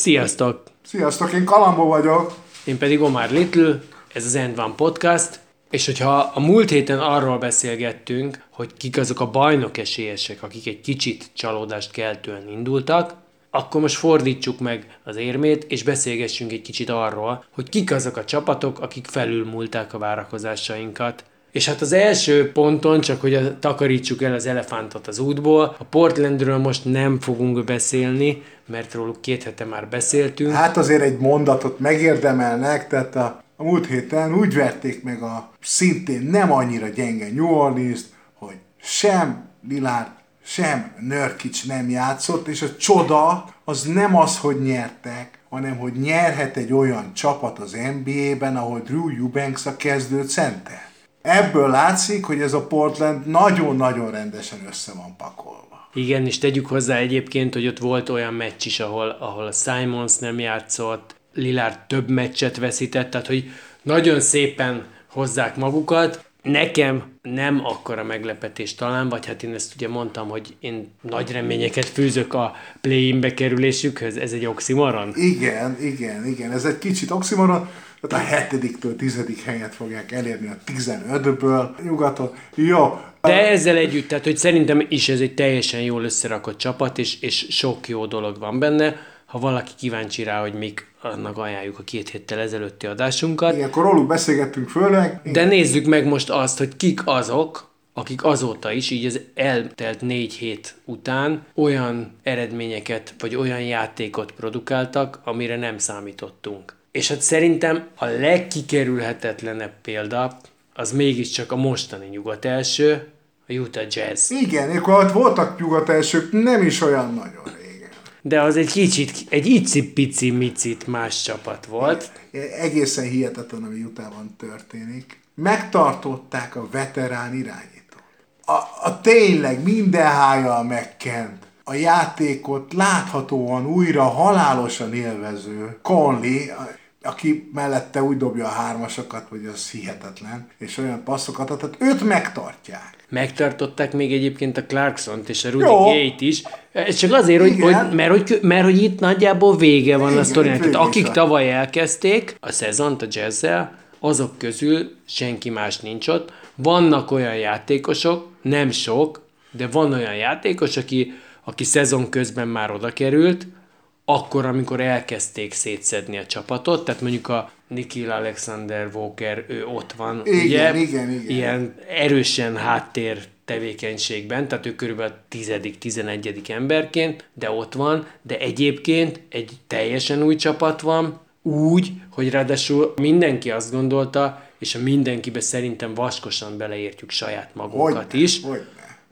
Sziasztok! Sziasztok, én Kalambó vagyok. Én pedig Omar Little, ez az End Van Podcast, és hogyha a múlt héten arról beszélgettünk, hogy kik azok a bajnok esélyesek, akik egy kicsit csalódást keltően indultak, akkor most fordítsuk meg az érmét, és beszélgessünk egy kicsit arról, hogy kik azok a csapatok, akik felülmúlták a várakozásainkat. És hát az első ponton, csak hogy takarítsuk el az elefántot az útból, a Portlandről most nem fogunk beszélni, mert róluk két hete már beszéltünk. Hát azért egy mondatot megérdemelnek, tehát a, a múlt héten úgy verték meg a szintén nem annyira gyenge New Orleans-t, hogy sem Lillard, sem Nörkic nem játszott, és a csoda az nem az, hogy nyertek, hanem hogy nyerhet egy olyan csapat az NBA-ben, ahol Drew Eubanks a kezdő center. Ebből látszik, hogy ez a Portland nagyon-nagyon rendesen össze van pakolva. Igen, és tegyük hozzá egyébként, hogy ott volt olyan meccs is, ahol, ahol a Simons nem játszott, Lillard több meccset veszített, tehát hogy nagyon szépen hozzák magukat. Nekem nem akkora meglepetés talán, vagy hát én ezt ugye mondtam, hogy én nagy reményeket fűzök a play-in bekerülésükhöz, ez egy oximoron. Igen, igen, igen, ez egy kicsit oximoron, tehát a hetediktől tizedik helyet fogják elérni a 15-ből nyugaton. Jó, De ezzel együtt, tehát hogy szerintem is ez egy teljesen jól összerakott csapat, és, és sok jó dolog van benne. Ha valaki kíváncsi rá, hogy mik, annak ajánljuk a két héttel ezelőtti adásunkat. igen, akkor róluk beszélgettünk főleg. De nézzük meg most azt, hogy kik azok, akik azóta is, így az eltelt négy hét után olyan eredményeket, vagy olyan játékot produkáltak, amire nem számítottunk. És hát szerintem a legkikerülhetetlenebb példa, az mégiscsak a mostani nyugat első, a Utah Jazz. Igen, akkor ott voltak nyugat elsők, nem is olyan nagyon régen. De az egy kicsit, egy icipici micit más csapat volt. Egészen hihetetlen, ami utában történik. Megtartották a veterán irányítót. A, a tényleg minden hájjal megkent. A játékot láthatóan újra halálosan élvező Conley, aki mellette úgy dobja a hármasokat, hogy az hihetetlen, és olyan passzokat ad, tehát őt megtartják. Megtartották még egyébként a Clarkson-t és a Rudy Jó. Gate is. Ez csak azért, hogy, hogy, mert, hogy, mert hogy itt nagyjából vége van a Igen, sztorinak. itt Tehát akik van. tavaly elkezdték a szezont a jazzzel, azok közül senki más nincs ott. Vannak olyan játékosok, nem sok, de van olyan játékos, aki, aki szezon közben már oda került, akkor, amikor elkezdték szétszedni a csapatot, tehát mondjuk a Nikhil Alexander Walker, ő ott van, Igen, ugye? igen, igen. Ilyen erősen háttér tevékenységben, tehát ő körülbelül 10.-11. emberként, de ott van, de egyébként egy teljesen új csapat van, úgy, hogy ráadásul mindenki azt gondolta, és a mindenkibe szerintem vaskosan beleértjük saját magunkat Hogyne, is, hogyne.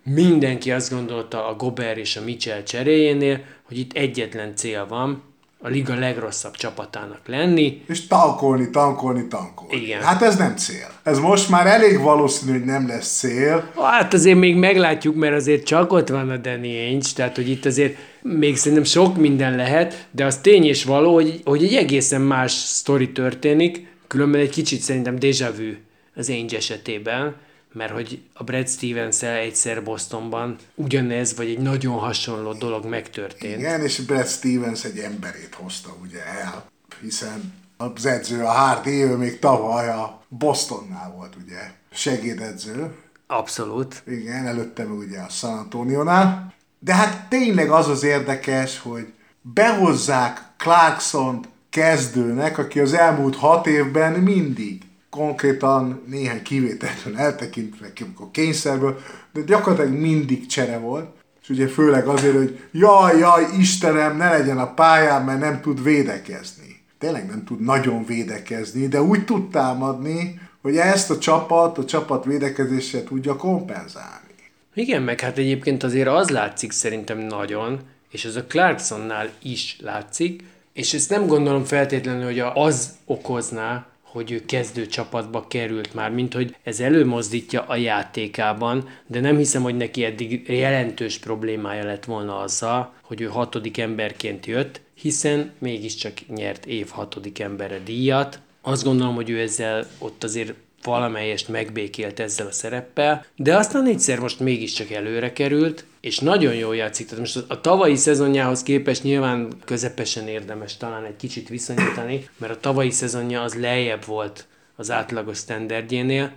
mindenki azt gondolta a Gober és a Mitchell cseréjénél, hogy itt egyetlen cél van, a liga legrosszabb csapatának lenni, És tankolni, tankolni, tankolni. Igen. Hát ez nem cél. Ez most már elég valószínű, hogy nem lesz cél. Hát azért még meglátjuk, mert azért csak ott van a Danny Ainge, tehát hogy itt azért még szerintem sok minden lehet, de az tény és való, hogy, hogy egy egészen más sztori történik, különben egy kicsit szerintem déjà vu az Ainge esetében, mert hogy a Brad stevens egyszer Bostonban ugyanez, vagy egy nagyon hasonló dolog megtörtént. Igen, és Brad Stevens egy emberét hozta ugye el, hiszen az edző, a Hardy, ő még tavaly a Bostonnál volt ugye segédedző, Abszolút. igen, előtte ugye a San Antonio-nál. De hát tényleg az az érdekes, hogy behozzák clarkson kezdőnek, aki az elmúlt hat évben mindig konkrétan néhány kivételtől eltekintve, amikor kényszerből, de gyakorlatilag mindig csere volt. És ugye főleg azért, hogy jaj, jaj, Istenem, ne legyen a pályán, mert nem tud védekezni. Tényleg nem tud nagyon védekezni, de úgy tud támadni, hogy ezt a csapat, a csapat védekezéssel tudja kompenzálni. Igen, meg hát egyébként azért az látszik szerintem nagyon, és ez a Clarksonnál is látszik, és ezt nem gondolom feltétlenül, hogy az okozná, hogy ő kezdő csapatba került már, mint hogy ez előmozdítja a játékában, de nem hiszem, hogy neki eddig jelentős problémája lett volna azzal, hogy ő hatodik emberként jött, hiszen mégiscsak nyert év hatodik embere díjat. Azt gondolom, hogy ő ezzel ott azért valamelyest megbékélt ezzel a szereppel, de aztán egyszer most mégiscsak előre került, és nagyon jól játszik. Tehát most a tavalyi szezonjához képest nyilván közepesen érdemes talán egy kicsit viszonyítani, mert a tavalyi szezonja az lejjebb volt az átlagos standardjénél,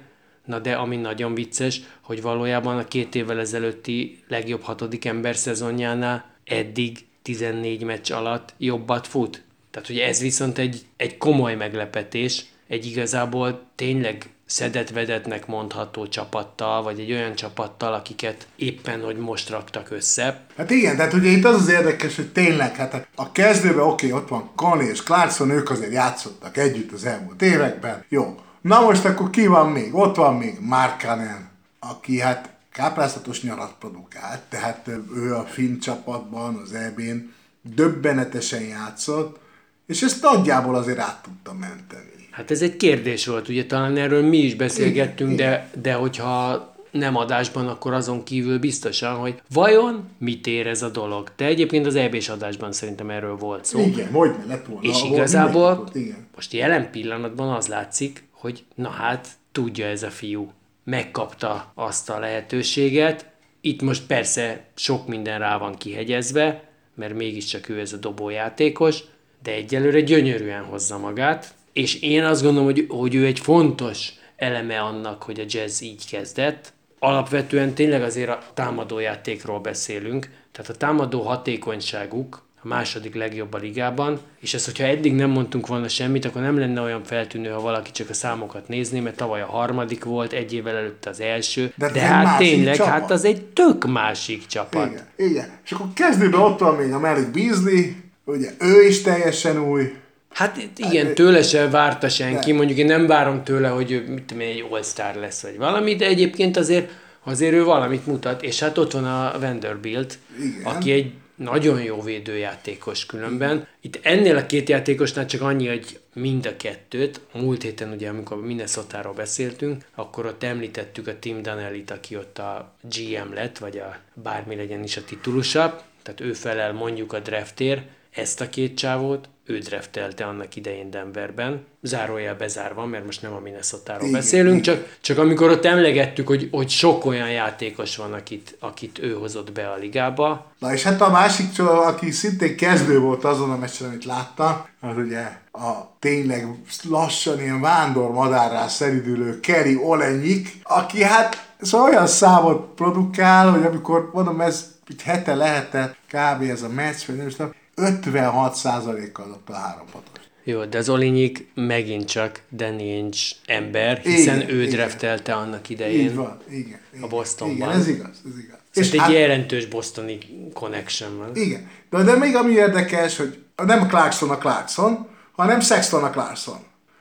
Na de ami nagyon vicces, hogy valójában a két évvel ezelőtti legjobb hatodik ember szezonjánál eddig 14 meccs alatt jobbat fut. Tehát, hogy ez viszont egy, egy komoly meglepetés, egy igazából tényleg szedetvedetnek mondható csapattal, vagy egy olyan csapattal, akiket éppen, hogy most raktak össze. Hát igen, tehát ugye itt az az érdekes, hogy tényleg, hát a kezdőben oké, okay, ott van Conley és Clarkson, ők azért játszottak együtt az elmúlt években. Jó. Na most akkor ki van még? Ott van még Markanen, aki hát kápráztatos nyarat produkált, tehát ő a finn csapatban, az EB-n döbbenetesen játszott, és ezt nagyjából azért át tudta menteni. Hát ez egy kérdés volt, ugye talán erről mi is beszélgettünk, de, de hogyha nem adásban, akkor azon kívül biztosan, hogy vajon mit ér ez a dolog. De egyébként az eb adásban szerintem erről volt szó. Igen, hogy lett volna. És igazából volt, igen. most jelen pillanatban az látszik, hogy na hát tudja ez a fiú. Megkapta azt a lehetőséget. Itt most persze sok minden rá van kihegyezve, mert mégiscsak ő ez a dobójátékos, de egyelőre gyönyörűen hozza magát, és én azt gondolom, hogy, hogy ő egy fontos eleme annak, hogy a jazz így kezdett. Alapvetően tényleg azért a támadójátékról beszélünk, tehát a támadó hatékonyságuk a második legjobb a ligában, és ezt, hogyha eddig nem mondtunk volna semmit, akkor nem lenne olyan feltűnő, ha valaki csak a számokat nézné, mert tavaly a harmadik volt, egy évvel előtt az első, de, de hát tényleg, csapat. hát az egy tök másik csapat. Igen, igen. És akkor kezdőben ott van még a Malik Beasley, ugye ő is teljesen új, Hát igen, tőle se várta senki, mondjuk én nem várom tőle, hogy mit tudom, egy all lesz, vagy valami, de egyébként azért, azért ő valamit mutat, és hát ott van a Vanderbilt, igen. aki egy nagyon jó védőjátékos különben. Itt ennél a két játékosnál csak annyi, hogy mind a kettőt, múlt héten ugye, amikor minnesota beszéltünk, akkor ott említettük a Tim Danellit, aki ott a GM lett, vagy a bármi legyen is a titulusa, tehát ő felel mondjuk a draftért, ezt a két csávót, ő draftelte annak idején Denverben, zárójel bezárva, mert most nem a minnesota beszélünk, igen. Csak, csak amikor ott emlegettük, hogy, hogy sok olyan játékos van, akit, akit ő hozott be a ligába. Na és hát a másik, aki szintén kezdő volt azon a meccsen, amit láttam, az ugye a tényleg lassan ilyen vándor madárrá szeridülő Kerry Olenyik, aki hát szóval olyan számot produkál, hogy amikor mondom, ez egy hete lehetett kb. ez a meccs, vagy nem is tudom, 56%-kal adta a három patos. Jó, de az Olinyik megint csak Danny Ainge ember, hiszen igen, ő igen. draftelte annak idején Így van, igen, igen, a Bostonban. Igen, ez igaz, ez igaz. Szóval és egy hát, jelentős bostoni connection van. Igen, de, de még ami érdekes, hogy nem Clarkson a Clarkson, hanem Sexton a Clarkson.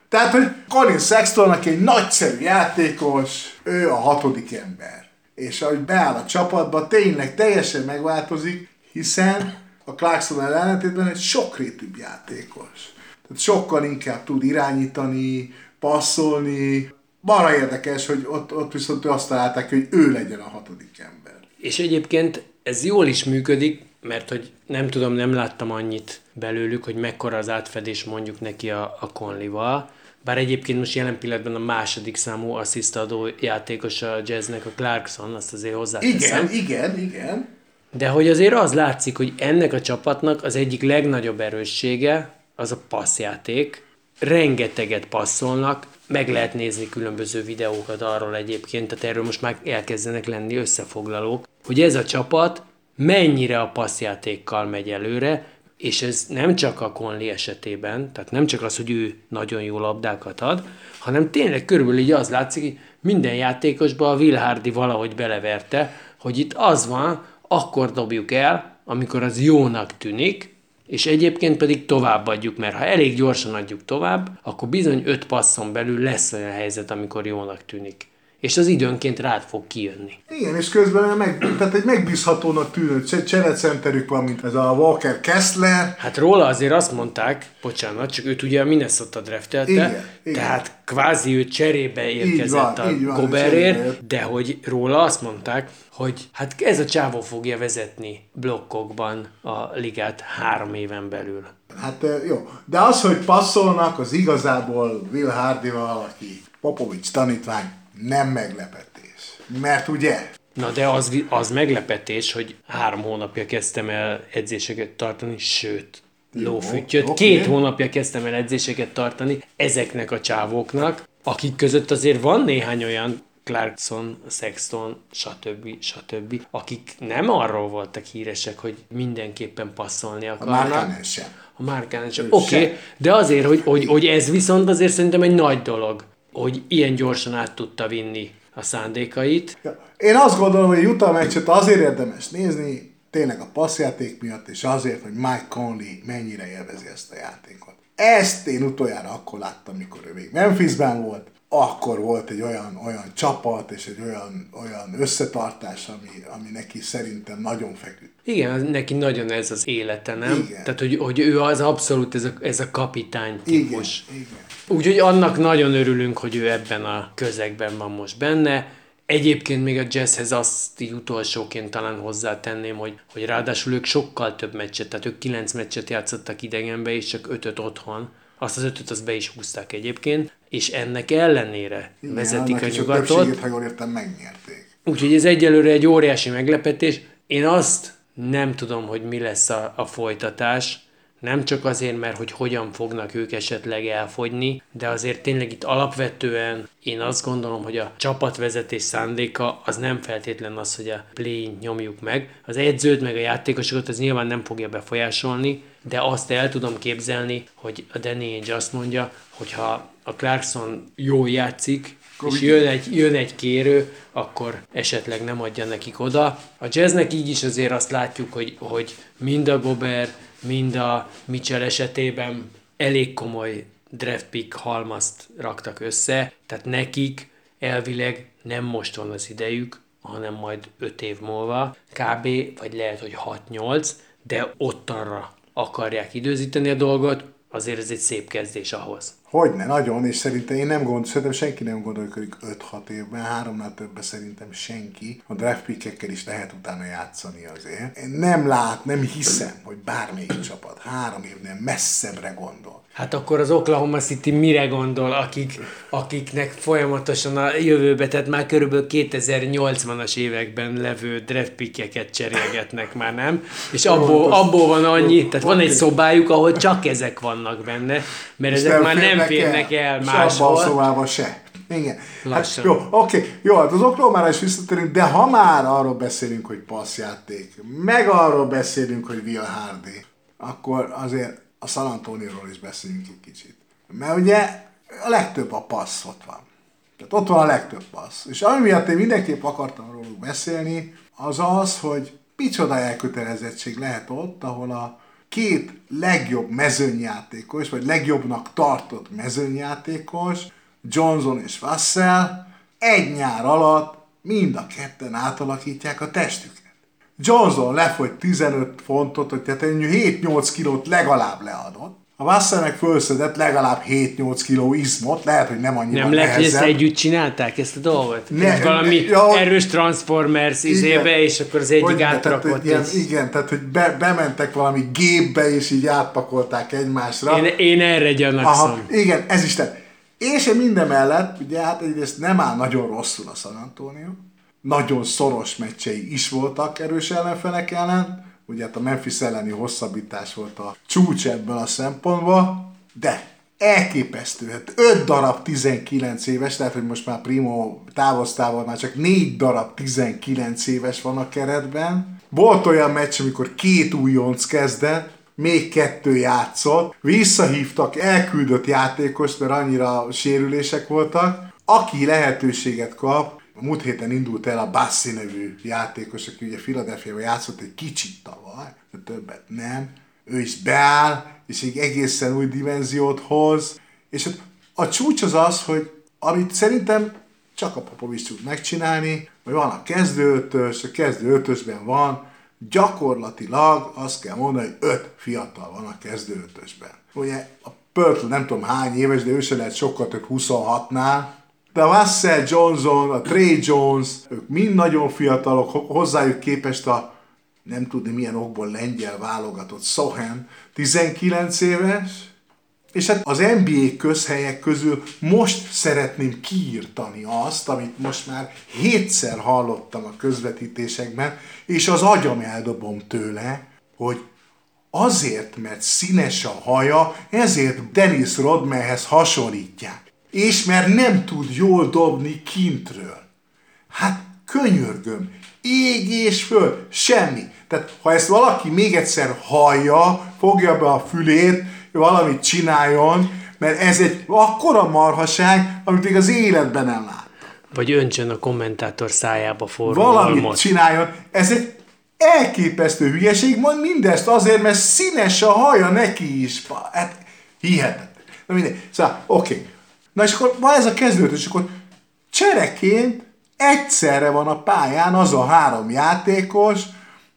Tehát, hogy Colin Sexton, aki egy nagyszerű játékos, ő a hatodik ember. És ahogy beáll a csapatba, tényleg teljesen megváltozik, hiszen a Clarkson ellentétben egy sokrétűbb játékos. Tehát sokkal inkább tud irányítani, passzolni. Marra érdekes, hogy ott, ott viszont azt találták, hogy ő legyen a hatodik ember. És egyébként ez jól is működik, mert hogy nem tudom, nem láttam annyit belőlük, hogy mekkora az átfedés mondjuk neki a, a Conley-val. Bár egyébként most jelen pillanatban a második számú asszisztadó játékos a jazznek a Clarkson, azt azért hozzáteszem. Igen, igen, igen. De hogy azért az látszik, hogy ennek a csapatnak az egyik legnagyobb erőssége az a passzjáték. Rengeteget passzolnak, meg lehet nézni különböző videókat arról egyébként, tehát erről most már elkezdenek lenni összefoglalók, hogy ez a csapat mennyire a passzjátékkal megy előre, és ez nem csak a Conley esetében, tehát nem csak az, hogy ő nagyon jó labdákat ad, hanem tényleg körülbelül így az látszik, hogy minden játékosba a Will Hardy valahogy beleverte, hogy itt az van, akkor dobjuk el, amikor az jónak tűnik, és egyébként pedig továbbadjuk, mert ha elég gyorsan adjuk tovább, akkor bizony öt passzon belül lesz olyan helyzet, amikor jónak tűnik. És az időnként rád fog kijönni. Igen, és közben meg, tehát egy megbízhatónak tűnő cse- cserecenterük van, mint ez a Walker Kessler. Hát róla azért azt mondták, bocsánat, csak őt ugye a Minnesota draftelte, Igen, igen. tehát kvázi ő cserébe érkezett van, a Goberért, de hogy róla azt mondták, hogy hát ez a csávó fogja vezetni blokkokban a ligát három éven belül. Hát ö, jó, de az, hogy passzolnak, az igazából Will Hardy-val, aki Popovics tanítvány, nem meglepetés. Mert ugye, Na de az, az meglepetés, hogy három hónapja kezdtem el edzéseket tartani, sőt, lófüttyöt. Két hónapja kezdtem el edzéseket tartani ezeknek a csávóknak, akik között azért van néhány olyan Clarkson, Sexton, stb. stb., akik nem arról voltak híresek, hogy mindenképpen passzolni a akarnak. Márkánen sem. A márkán sem. Oké, okay, de azért, hogy, hogy, hogy ez viszont azért szerintem egy nagy dolog, hogy ilyen gyorsan át tudta vinni a szándékait. Én azt gondolom, hogy Utah meccset azért érdemes nézni, tényleg a passzjáték miatt, és azért, hogy Mike Conley mennyire élvezi ezt a játékot. Ezt én utoljára akkor láttam, mikor ő még Memphisben volt, akkor volt egy olyan, olyan csapat, és egy olyan, olyan összetartás, ami, ami neki szerintem nagyon feküdt. Igen, neki nagyon ez az élete, nem? Igen. Tehát, hogy, hogy ő az abszolút ez a, ez a kapitány Igen, típus. igen. Úgyhogy annak nagyon örülünk, hogy ő ebben a közegben van most benne. Egyébként még a jazzhez azt így utolsóként talán hozzátenném, hogy, hogy ráadásul ők sokkal több meccset, tehát ők kilenc meccset játszottak idegenbe, és csak ötöt otthon. Azt az ötöt azt be is húzták egyébként, és ennek ellenére Igen, vezetik a nyugatot. ha jól értem, megnyerték. Úgyhogy ez egyelőre egy óriási meglepetés. Én azt nem tudom, hogy mi lesz a, a folytatás, nem csak azért, mert hogy hogyan fognak ők esetleg elfogyni, de azért tényleg itt alapvetően én azt gondolom, hogy a csapatvezetés szándéka az nem feltétlen az, hogy a play nyomjuk meg. Az edzőt meg a játékosokat az nyilván nem fogja befolyásolni, de azt el tudom képzelni, hogy a Danny Ainge azt mondja, hogy ha a Clarkson jól játszik, és jön egy, jön egy kérő, akkor esetleg nem adja nekik oda. A jazznek így is azért azt látjuk, hogy, hogy mind a Gober, mind a Mitchell esetében elég komoly draft pick halmazt raktak össze, tehát nekik elvileg nem most van az idejük, hanem majd 5 év múlva, kb. vagy lehet, hogy 6-8, de ottanra akarják időzíteni a dolgot, azért ez egy szép kezdés ahhoz. Hogyne, nagyon, és szerintem én nem gond, szerintem senki nem gondolkodik 5-6 évben, háromnál többen szerintem senki. A draft pickekkel is lehet utána játszani azért. Én nem lát, nem hiszem, hogy bármelyik csapat három évnél messzebbre gondol. Hát akkor az Oklahoma City mire gondol, akik, akiknek folyamatosan a jövőbe, tehát már körülbelül 2080-as években levő draft pickeket cserélgetnek már, nem? És abból, abból van annyi, tehát van egy szobájuk, ahol csak ezek vannak benne, mert ezek már nem férnek el Se abban a máshol. szobában se. Igen. Hát, jó, oké, jó, hát az Oklahomára is visszatérünk, de ha már arról beszélünk, hogy passzjáték, meg arról beszélünk, hogy Will Hardy, akkor azért a San Antonio-ról is beszéljünk egy kicsit. Mert ugye a legtöbb a passz ott van. Tehát ott van a legtöbb passz. És ami miatt én mindenképp akartam róluk beszélni, az az, hogy micsoda elkötelezettség lehet ott, ahol a két legjobb mezőnyjátékos, vagy legjobbnak tartott mezőnyjátékos, Johnson és Vassell, egy nyár alatt mind a ketten átalakítják a testüket. Johnson lefogy 15 fontot, tehát ennyi 7-8 kilót legalább leadott. A Vassell meg fölszedett legalább 7-8 kiló izmot, lehet, hogy nem annyira Nem lehet, hogy ezt együtt csinálták, ezt a dolgot? Ne- Ne, valami ja, erős Transformers Igen. izébe, és akkor az egyik Hogy tehát, átrakott. ilyen, egy- Igen, tehát hogy be, bementek valami gépbe, és így átpakolták egymásra. Én, én erre gyanakszom. Aha, igen, ez is te. És minden mellett, ugye hát egyrészt nem áll nagyon rosszul a San Antonio, nagyon szoros meccsei is voltak erős ellenfelek ellen, ugye hát a Memphis elleni hosszabbítás volt a csúcs ebből a szempontból, de elképesztő, hát 5 darab 19 éves, tehát hogy most már Primo távoztával már csak 4 darab 19 éves van a keretben. Volt olyan meccs, amikor két újonc kezdett, még kettő játszott, visszahívtak elküldött játékost, mert annyira sérülések voltak. Aki lehetőséget kap, múlt héten indult el a Bassi nevű játékos, aki ugye Philadelphia-ban játszott egy kicsit tavaly, de többet nem. Ő is beáll, és egy egészen új dimenziót hoz. És hát a csúcs az az, hogy amit szerintem csak a Popovics tud megcsinálni, hogy van a kezdőötös, a kezdőötösben van, gyakorlatilag azt kell mondani, hogy öt fiatal van a kezdőötösben. Ugye a Pörtl nem tudom hány éves, de ő se lehet sokkal több 26-nál, de a Russell Johnson, a Trey Jones, ők mind nagyon fiatalok, hozzájuk képest a nem tudni milyen okból lengyel válogatott Sohen, 19 éves, és hát az NBA közhelyek közül most szeretném kiírtani azt, amit most már hétszer hallottam a közvetítésekben, és az agyam eldobom tőle, hogy azért, mert színes a haja, ezért Dennis Rodmanhez hasonlítják. És mert nem tud jól dobni kintről. Hát könyörgöm, ég és föl, semmi. Tehát ha ezt valaki még egyszer hallja, fogja be a fülét, valamit csináljon, mert ez egy akkora marhaság, amit még az életben nem lát. Vagy öntsön a kommentátor szájába forró Valamit csináljon. Ez egy elképesztő hülyeség, mond mindezt azért, mert színes a haja neki is. Hát hihetetlen. Na mindegy. Szóval, oké. Okay. Na és akkor van ez a kezdődő, és akkor csereként egyszerre van a pályán az a három játékos,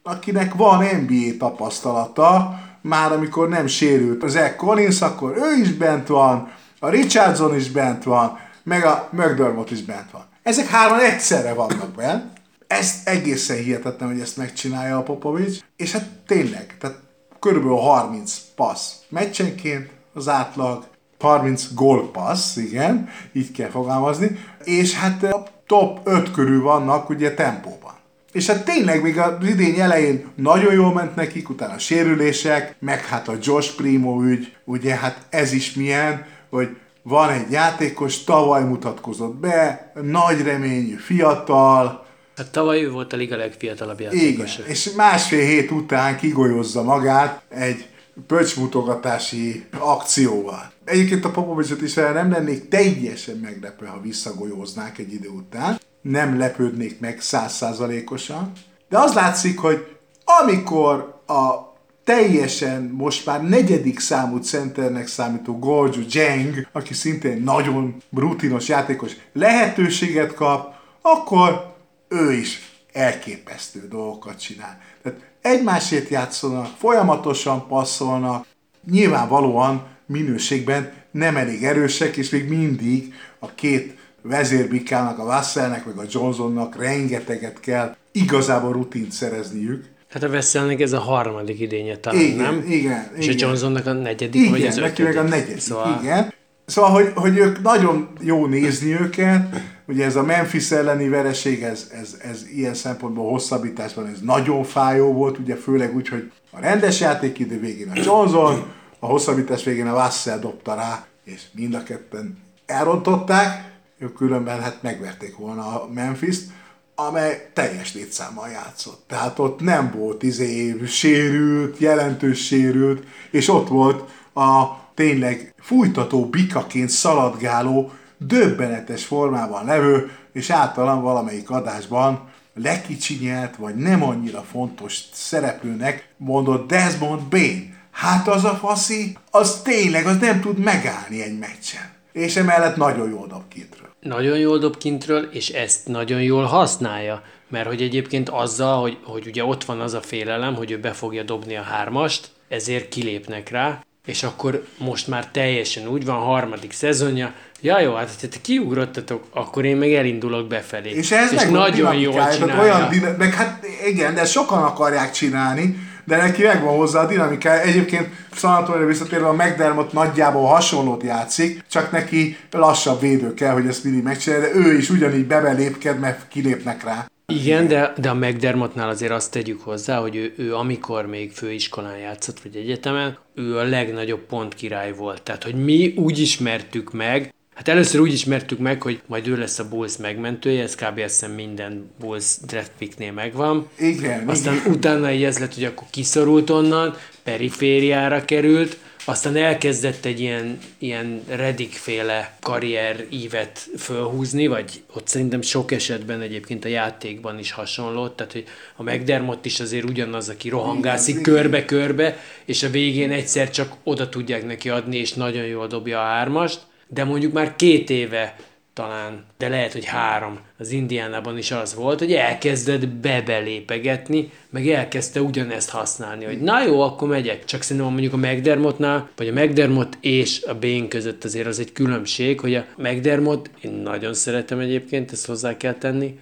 akinek van NBA tapasztalata, már amikor nem sérült az Zach Collins, akkor ő is bent van, a Richardson is bent van, meg a McDermott is bent van. Ezek három egyszerre vannak bent. Ez egészen hihetetlen, hogy ezt megcsinálja a Popovics, és hát tényleg, tehát körülbelül 30 passz meccsenként az átlag, 30 gólpassz, igen, így kell fogalmazni, és hát a top 5 körül vannak ugye tempóban. És hát tényleg még az idény elején nagyon jól ment nekik, utána a sérülések, meg hát a Josh Primo ügy, ugye hát ez is milyen, hogy van egy játékos, tavaly mutatkozott be, nagy reményű, fiatal, Hát tavaly ő volt a liga legfiatalabb igen, játékos. és másfél hét után kigolyozza magát egy pöcsmutogatási akcióval. Egyébként a Popovicsot is vele nem lennék teljesen meglepve, ha visszagolyóznák egy idő után. Nem lepődnék meg százszázalékosan. De az látszik, hogy amikor a teljesen most már negyedik számú centernek számító Gorju Jeng, aki szintén nagyon rutinos játékos, lehetőséget kap, akkor ő is elképesztő dolgokat csinál. Tehát egymásért játszanak, folyamatosan passzolnak, nyilvánvalóan minőségben nem elég erősek, és még mindig a két vezérbikának, a Russellnek, meg a Johnsonnak rengeteget kell igazából rutint szerezniük. Hát a Vesselnek ez a harmadik idénye talán, Igen, nem? igen, És igen. a Johnsonnak a negyedik, vagy Igen, az neki meg a negyedik, Szóval igen. Szóval, hogy, hogy ők nagyon jó nézni őket, ugye ez a Memphis elleni vereség, ez, ez, ez ilyen szempontból hosszabbításban ez nagyon fájó volt, ugye főleg úgy, hogy a rendes játékidő végén a Johnson, a hosszabbítás végén a Russell dobta rá, és mind a ketten elrontották, ők különben hát megverték volna a Memphis-t, amely teljes létszámmal játszott. Tehát ott nem volt izé sérült, jelentős sérült, és ott volt a tényleg fújtató bikaként szaladgáló, döbbenetes formában levő, és általán valamelyik adásban lekicsinyelt, vagy nem annyira fontos szereplőnek mondott Desmond Bain. Hát az a faszi, az tényleg, az nem tud megállni egy meccsen. És emellett nagyon jól dob kintről. nagyon jól dob kintről, és ezt nagyon jól használja. Mert hogy egyébként azzal, hogy, hogy ugye ott van az a félelem, hogy ő be fogja dobni a hármast, ezért kilépnek rá, és akkor most már teljesen úgy van, harmadik szezonja, ja jó, hát ha te kiugrottatok, akkor én meg elindulok befelé. És ez és meg nagyon jól csinálja. Olyan meg hát igen, de sokan akarják csinálni, de neki megvan hozzá a dinamikája. Egyébként San Antonio visszatérve a McDermott nagyjából hasonlót játszik, csak neki lassabb védő kell, hogy ezt mindig megcsinálja, de ő is ugyanígy bebelépked, mert kilépnek rá. Igen, de, de a McDermottnál azért azt tegyük hozzá, hogy ő, ő amikor még főiskolán játszott, vagy egyetemen, ő a legnagyobb pont király volt. Tehát, hogy mi úgy ismertük meg, hát először úgy ismertük meg, hogy majd ő lesz a Bulls megmentője, ez kb. azt minden Bulls draft picknél megvan. Igen, Aztán igen. utána így ez lett, hogy akkor kiszorult onnan, perifériára került, aztán elkezdett egy ilyen, ilyen Reddick-féle karrier ívet fölhúzni, vagy ott szerintem sok esetben egyébként a játékban is hasonló, tehát hogy a McDermott is azért ugyanaz, aki rohangászik körbe-körbe, és a végén egyszer csak oda tudják neki adni, és nagyon jól dobja a hármast, de mondjuk már két éve talán, de lehet, hogy három az Indiánában is az volt, hogy elkezdett bebelépegetni, meg elkezdte ugyanezt használni, hogy na jó, akkor megyek. Csak szerintem mondjuk a McDermottnál, vagy a McDermott és a Bén között azért az egy különbség, hogy a McDermott, én nagyon szeretem egyébként, ezt hozzá kell tenni,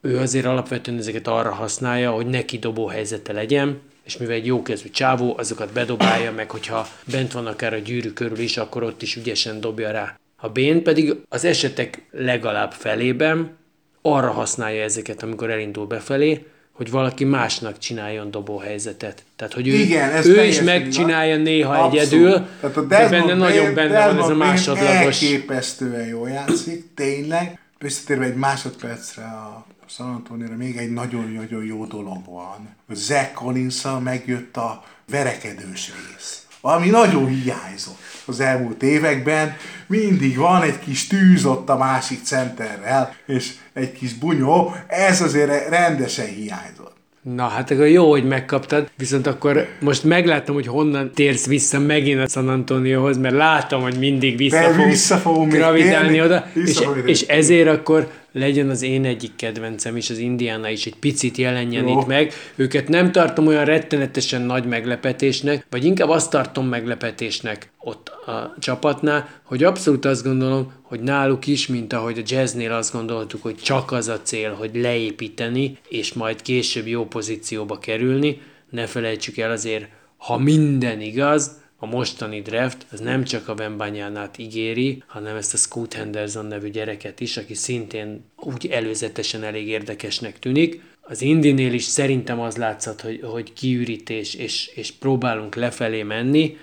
ő azért alapvetően ezeket arra használja, hogy neki dobó helyzete legyen, és mivel egy jókezű csávó, azokat bedobálja, meg hogyha bent van akár a gyűrű körül is, akkor ott is ügyesen dobja rá. A Bén pedig az esetek legalább felében arra használja ezeket, amikor elindul befelé, hogy valaki másnak csináljon dobóhelyzetet. Tehát, hogy ő, Igen, ez ő is megcsinálja igaz. néha Abszolút. egyedül, Tehát a de Desmond benne nagyon Bain- benne van ez a Desmond másodlagos... Elképesztően jól játszik, tényleg. Visszatérve egy másodpercre a San Antonio-ra, még egy nagyon-nagyon jó dolog van. Zach collins megjött a verekedős rész. Ami nagyon hiányzott az elmúlt években. Mindig van egy kis tűz ott a másik centerrel, és egy kis bunyó. Ez azért rendesen hiányzott. Na hát akkor jó, hogy megkaptad, viszont akkor most meglátom, hogy honnan térsz vissza megint a San Antoniohoz, mert látom, hogy mindig vissza, fog vissza fogunk térni, oda, vissza és, és ezért akkor legyen az én egyik kedvencem is, az Indiana is egy picit jelenjen Jó. itt meg. Őket nem tartom olyan rettenetesen nagy meglepetésnek, vagy inkább azt tartom meglepetésnek ott a csapatnál, hogy abszolút azt gondolom, hogy náluk is, mint ahogy a jazznél azt gondoltuk, hogy csak az a cél, hogy leépíteni, és majd később jó pozícióba kerülni. Ne felejtsük el azért, ha minden igaz, a mostani draft az nem csak a Wembanyánát ígéri, hanem ezt a Scoot Henderson nevű gyereket is, aki szintén úgy előzetesen elég érdekesnek tűnik. Az Indinél is szerintem az látszott, hogy, hogy kiürítés, és, és próbálunk lefelé menni.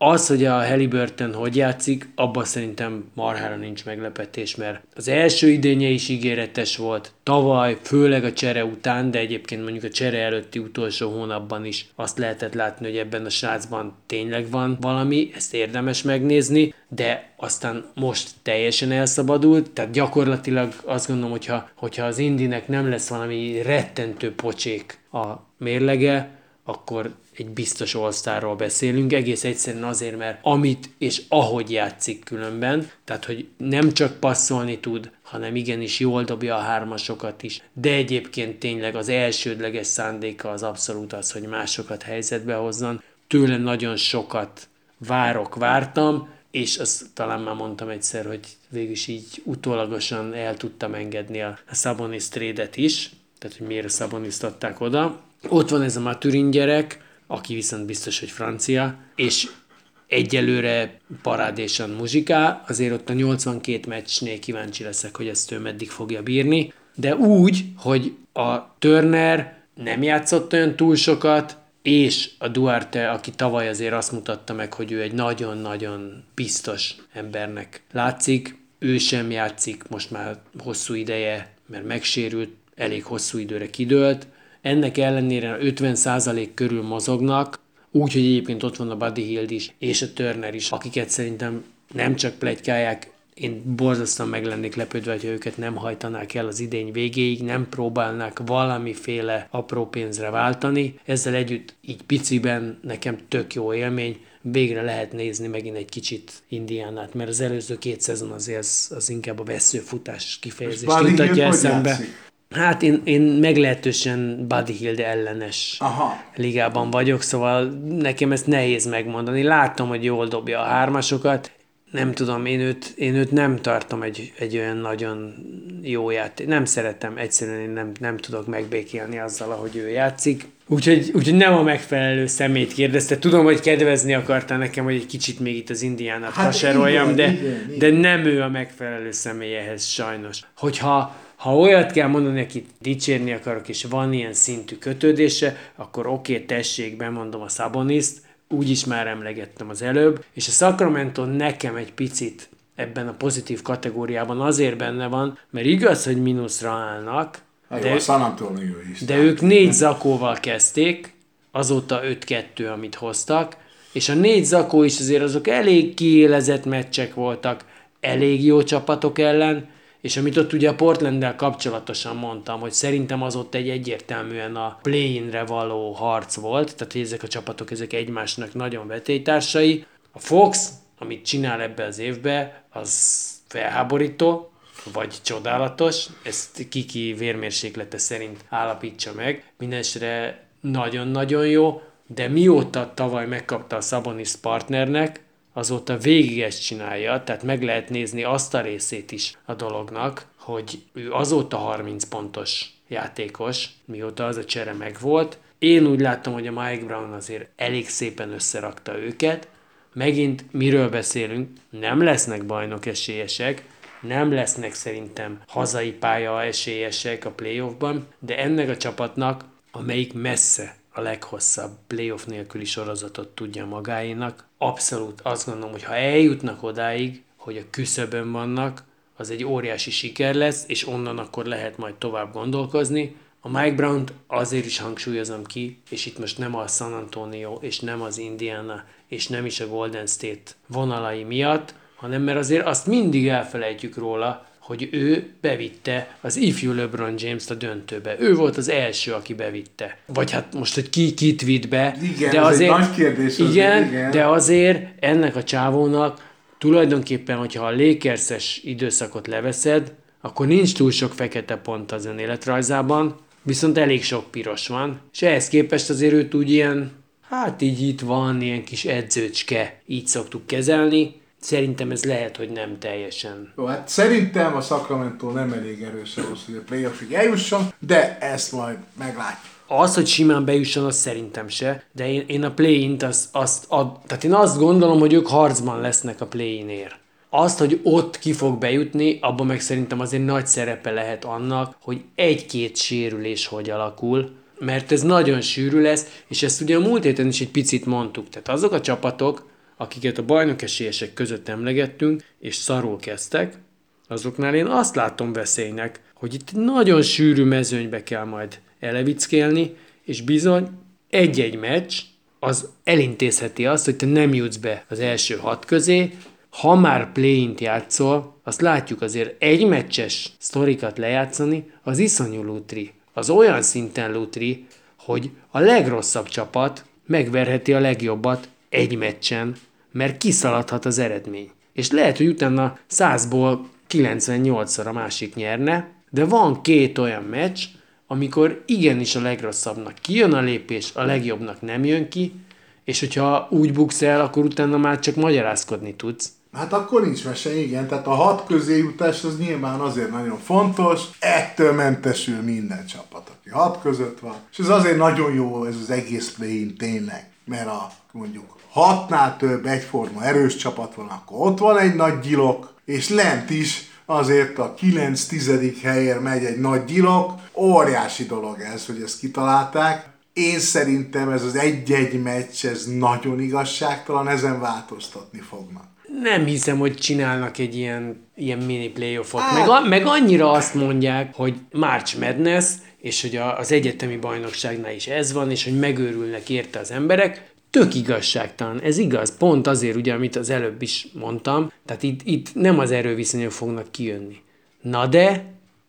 Az, hogy a Halliburton hogy játszik, abban szerintem marhára nincs meglepetés, mert az első idénye is ígéretes volt, tavaly, főleg a csere után, de egyébként mondjuk a csere előtti utolsó hónapban is azt lehetett látni, hogy ebben a srácban tényleg van valami, ezt érdemes megnézni, de aztán most teljesen elszabadult, tehát gyakorlatilag azt gondolom, hogyha, hogyha az Indinek nem lesz valami rettentő pocsék a mérlege, akkor egy biztos all beszélünk, egész egyszerűen azért, mert amit és ahogy játszik különben, tehát hogy nem csak passzolni tud, hanem igenis jól dobja a hármasokat is, de egyébként tényleg az elsődleges szándéka az abszolút az, hogy másokat helyzetbe hozzon. Tőle nagyon sokat várok, vártam, és azt talán már mondtam egyszer, hogy végül is így utólagosan el tudtam engedni a, a Sabonis trédet is, tehát hogy miért adták oda. Ott van ez a Maturin gyerek, aki viszont biztos, hogy francia, és egyelőre parádésan muzsikál, azért ott a 82 meccsnél kíváncsi leszek, hogy ezt ő meddig fogja bírni, de úgy, hogy a Turner nem játszott olyan túl sokat, és a Duarte, aki tavaly azért azt mutatta meg, hogy ő egy nagyon-nagyon biztos embernek látszik, ő sem játszik most már hosszú ideje, mert megsérült, elég hosszú időre kidőlt. Ennek ellenére 50% körül mozognak, úgyhogy egyébként ott van a Buddy Hield is, és a Turner is, akiket szerintem nem csak plegykálják, én borzasztóan meg lennék lepődve, hogy őket nem hajtanák el az idény végéig, nem próbálnák valamiféle apró pénzre váltani. Ezzel együtt így piciben nekem tök jó élmény, végre lehet nézni megint egy kicsit Indiánát, mert az előző két szezon azért az, az inkább a veszőfutás kifejezést mutatja eszembe. játszik? Hát én, én meglehetősen Buddy Hield ellenes Aha. ligában vagyok, szóval nekem ezt nehéz megmondani. Látom, hogy jól dobja a hármasokat, nem tudom, én őt, én őt nem tartom egy, egy olyan nagyon jó játék. Nem szeretem, egyszerűen én nem, nem tudok megbékélni azzal, ahogy ő játszik. Úgyhogy, úgyhogy nem a megfelelő szemét kérdezte. Tudom, hogy kedvezni akartál nekem, hogy egy kicsit még itt az indiánat Hát haseroljam, igen, de, igen, igen. de nem ő a megfelelő személy ehhez sajnos. Hogyha ha olyat kell mondani, akit dicsérni akarok, és van ilyen szintű kötődése, akkor oké, okay, tessék, bemondom a Szaboniszt, úgyis már emlegettem az előbb, és a Sacramento nekem egy picit ebben a pozitív kategóriában azért benne van, mert igaz, hogy mínuszra állnak, Hát de, jó, Antonio is. de ők négy zakóval kezdték, azóta 5-2, amit hoztak, és a négy zakó is azért azok elég kiélezett meccsek voltak, elég jó csapatok ellen, és amit ott ugye a Portlanddel kapcsolatosan mondtam, hogy szerintem az ott egy egyértelműen a play-inre való harc volt, tehát hogy ezek a csapatok ezek egymásnak nagyon vetélytársai. A Fox, amit csinál ebbe az évbe, az felháborító, vagy csodálatos, ezt kiki vérmérséklete szerint állapítsa meg. Mindenesre nagyon-nagyon jó, de mióta tavaly megkapta a Sabonis partnernek, azóta végig ezt csinálja, tehát meg lehet nézni azt a részét is a dolognak, hogy ő azóta 30 pontos játékos, mióta az a csere megvolt. Én úgy láttam, hogy a Mike Brown azért elég szépen összerakta őket. Megint miről beszélünk? Nem lesznek bajnok esélyesek, nem lesznek szerintem hazai pálya esélyesek a playoffban, de ennek a csapatnak, amelyik messze a leghosszabb playoff nélküli sorozatot tudja magáénak, abszolút azt gondolom, hogy ha eljutnak odáig, hogy a küszöbön vannak, az egy óriási siker lesz, és onnan akkor lehet majd tovább gondolkozni. A Mike brown azért is hangsúlyozom ki, és itt most nem a San Antonio, és nem az Indiana, és nem is a Golden State vonalai miatt, hanem mert azért azt mindig elfelejtjük róla, hogy ő bevitte az ifjú LeBron James-t a döntőbe. Ő volt az első, aki bevitte. Vagy hát most, hogy ki kit vitt be. Igen, de azért, egy nagy kérdés. Igen, igen, de azért ennek a csávónak tulajdonképpen, hogyha a Lakers-es időszakot leveszed, akkor nincs túl sok fekete pont az önéletrajzában, viszont elég sok piros van, és ehhez képest azért őt úgy ilyen, hát így itt van, ilyen kis edzőcske, így szoktuk kezelni, Szerintem ez lehet, hogy nem teljesen. Jó, hát szerintem a Sacramento nem elég erős ahhoz, hogy a playoffig eljusson, de ezt majd meglátjuk. Az, hogy simán bejusson, az szerintem se, de én, én a play-int, azt, azt ad, tehát én azt gondolom, hogy ők harcban lesznek a play-inért. Azt, hogy ott ki fog bejutni, abban meg szerintem azért nagy szerepe lehet annak, hogy egy-két sérülés hogy alakul, mert ez nagyon sűrű lesz, és ezt ugye a múlt héten is egy picit mondtuk. Tehát azok a csapatok, akiket a bajnok esélyesek között emlegettünk, és szarul kezdtek, azoknál én azt látom veszélynek, hogy itt nagyon sűrű mezőnybe kell majd elevickélni, és bizony egy-egy meccs az elintézheti azt, hogy te nem jutsz be az első hat közé, ha már play játszol, azt látjuk azért egy meccses sztorikat lejátszani, az iszonyú lutri. Az olyan szinten lutri, hogy a legrosszabb csapat megverheti a legjobbat egy meccsen, mert kiszaladhat az eredmény. És lehet, hogy utána 100-ból 98-szor a másik nyerne, de van két olyan meccs, amikor igenis a legrosszabbnak kijön a lépés, a legjobbnak nem jön ki, és hogyha úgy buksz el, akkor utána már csak magyarázkodni tudsz. Hát akkor nincs mese, igen. Tehát a hat közé jutás az nyilván azért nagyon fontos. Ettől mentesül minden csapat, aki hat között van. És ez azért nagyon jó ez az egész play tényleg. Mert a mondjuk hatnál több egyforma erős csapat van, akkor ott van egy nagy gyilok, és lent is azért a 9-10. helyért megy egy nagy gyilok. Óriási dolog ez, hogy ezt kitalálták. Én szerintem ez az egy-egy meccs, ez nagyon igazságtalan, ezen változtatni fognak. Nem hiszem, hogy csinálnak egy ilyen, ilyen mini playoffot. Hát. Meg, a, meg annyira azt mondják, hogy March Madness, és hogy a, az egyetemi bajnokságnál is ez van, és hogy megőrülnek érte az emberek tök igazságtalan. Ez igaz, pont azért ugye, amit az előbb is mondtam, tehát itt, itt nem az erőviszonyok fognak kijönni. Na de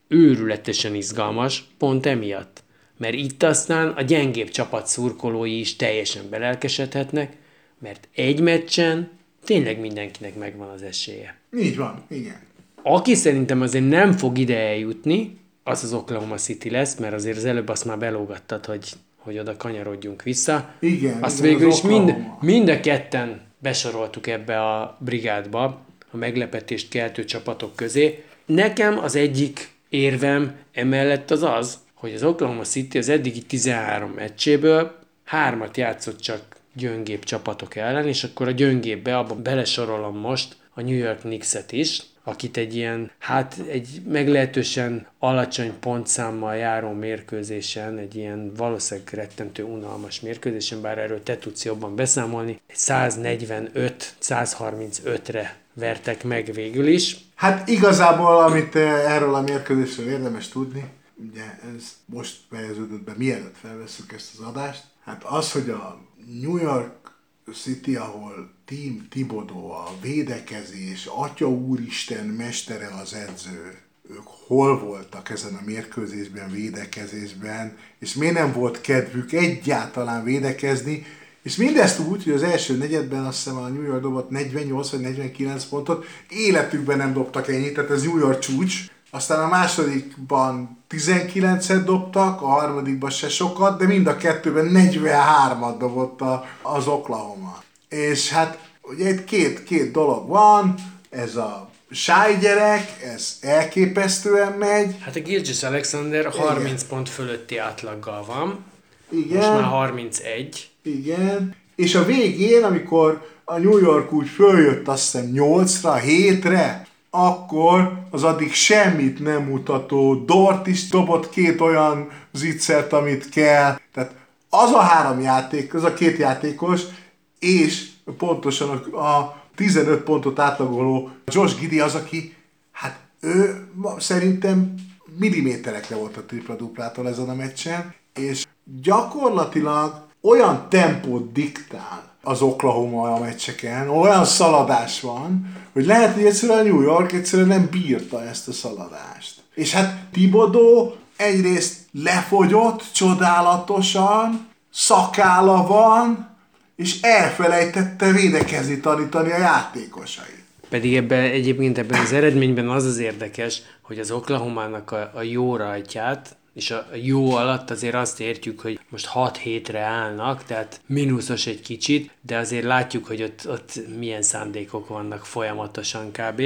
őrületesen izgalmas, pont emiatt. Mert itt aztán a gyengébb csapat szurkolói is teljesen belelkesedhetnek, mert egy meccsen tényleg mindenkinek megvan az esélye. Így van, igen. Aki szerintem azért nem fog ide eljutni, az az Oklahoma City lesz, mert azért az előbb azt már belógattad, hogy hogy oda kanyarodjunk vissza. Igen, Azt igen, végül is mind, mind a ketten besoroltuk ebbe a brigádba, a meglepetést keltő csapatok közé. Nekem az egyik érvem emellett az az, hogy az Oklahoma City az eddigi 13 meccséből hármat játszott csak gyöngébb csapatok ellen, és akkor a gyöngébbe abba belesorolom most a New York Knicks-et is, akit egy ilyen, hát egy meglehetősen alacsony pontszámmal járó mérkőzésen, egy ilyen valószínűleg rettentő unalmas mérkőzésen, bár erről te tudsz jobban beszámolni, egy 145-135-re vertek meg végül is. Hát igazából, amit eh, erről a mérkőzésről érdemes tudni, ugye ez most fejeződött be, mielőtt felveszünk ezt az adást, hát az, hogy a New York City, ahol Team Tibodó, a védekezés, Atya Úristen mestere az edző, ők hol voltak ezen a mérkőzésben, védekezésben, és miért nem volt kedvük egyáltalán védekezni, És mindezt úgy, hogy az első negyedben azt hiszem a New York dobott 48 vagy 49 pontot, életükben nem dobtak ennyit, tehát ez New York csúcs. Aztán a másodikban 19-et dobtak, a harmadikban se sokat, de mind a kettőben 43-at dobott a, az Oklahoma. És hát ugye itt két, két dolog van, ez a Sáj gyerek, ez elképesztően megy. Hát a Gilgis Alexander 30 Igen. pont fölötti átlaggal van. Igen. Most már 31. Igen. És a végén, amikor a New York úgy följött azt hiszem 8-ra, 7-re, akkor az addig semmit nem mutató Dort is dobott két olyan zicsert, amit kell. Tehát az a három játék, az a két játékos, és pontosan a, a 15 pontot átlagoló Josh Giddy az, aki, hát ő szerintem milliméterekre volt a tripla-duplától ezen a meccsen, és gyakorlatilag olyan tempót diktál az Oklahoma meccseken, olyan szaladás van, hogy lehet, hogy egyszerűen New York egyszerűen nem bírta ezt a szaladást. És hát Tibodó egyrészt lefogyott csodálatosan, szakála van, és elfelejtette védekezni tanítani a játékosait. Pedig ebben egyébként ebben az eredményben az az érdekes, hogy az Oklahomának a, a jó rajtját, és a jó alatt azért azt értjük, hogy most 6 hétre állnak, tehát mínuszos egy kicsit, de azért látjuk, hogy ott, ott milyen szándékok vannak folyamatosan kb.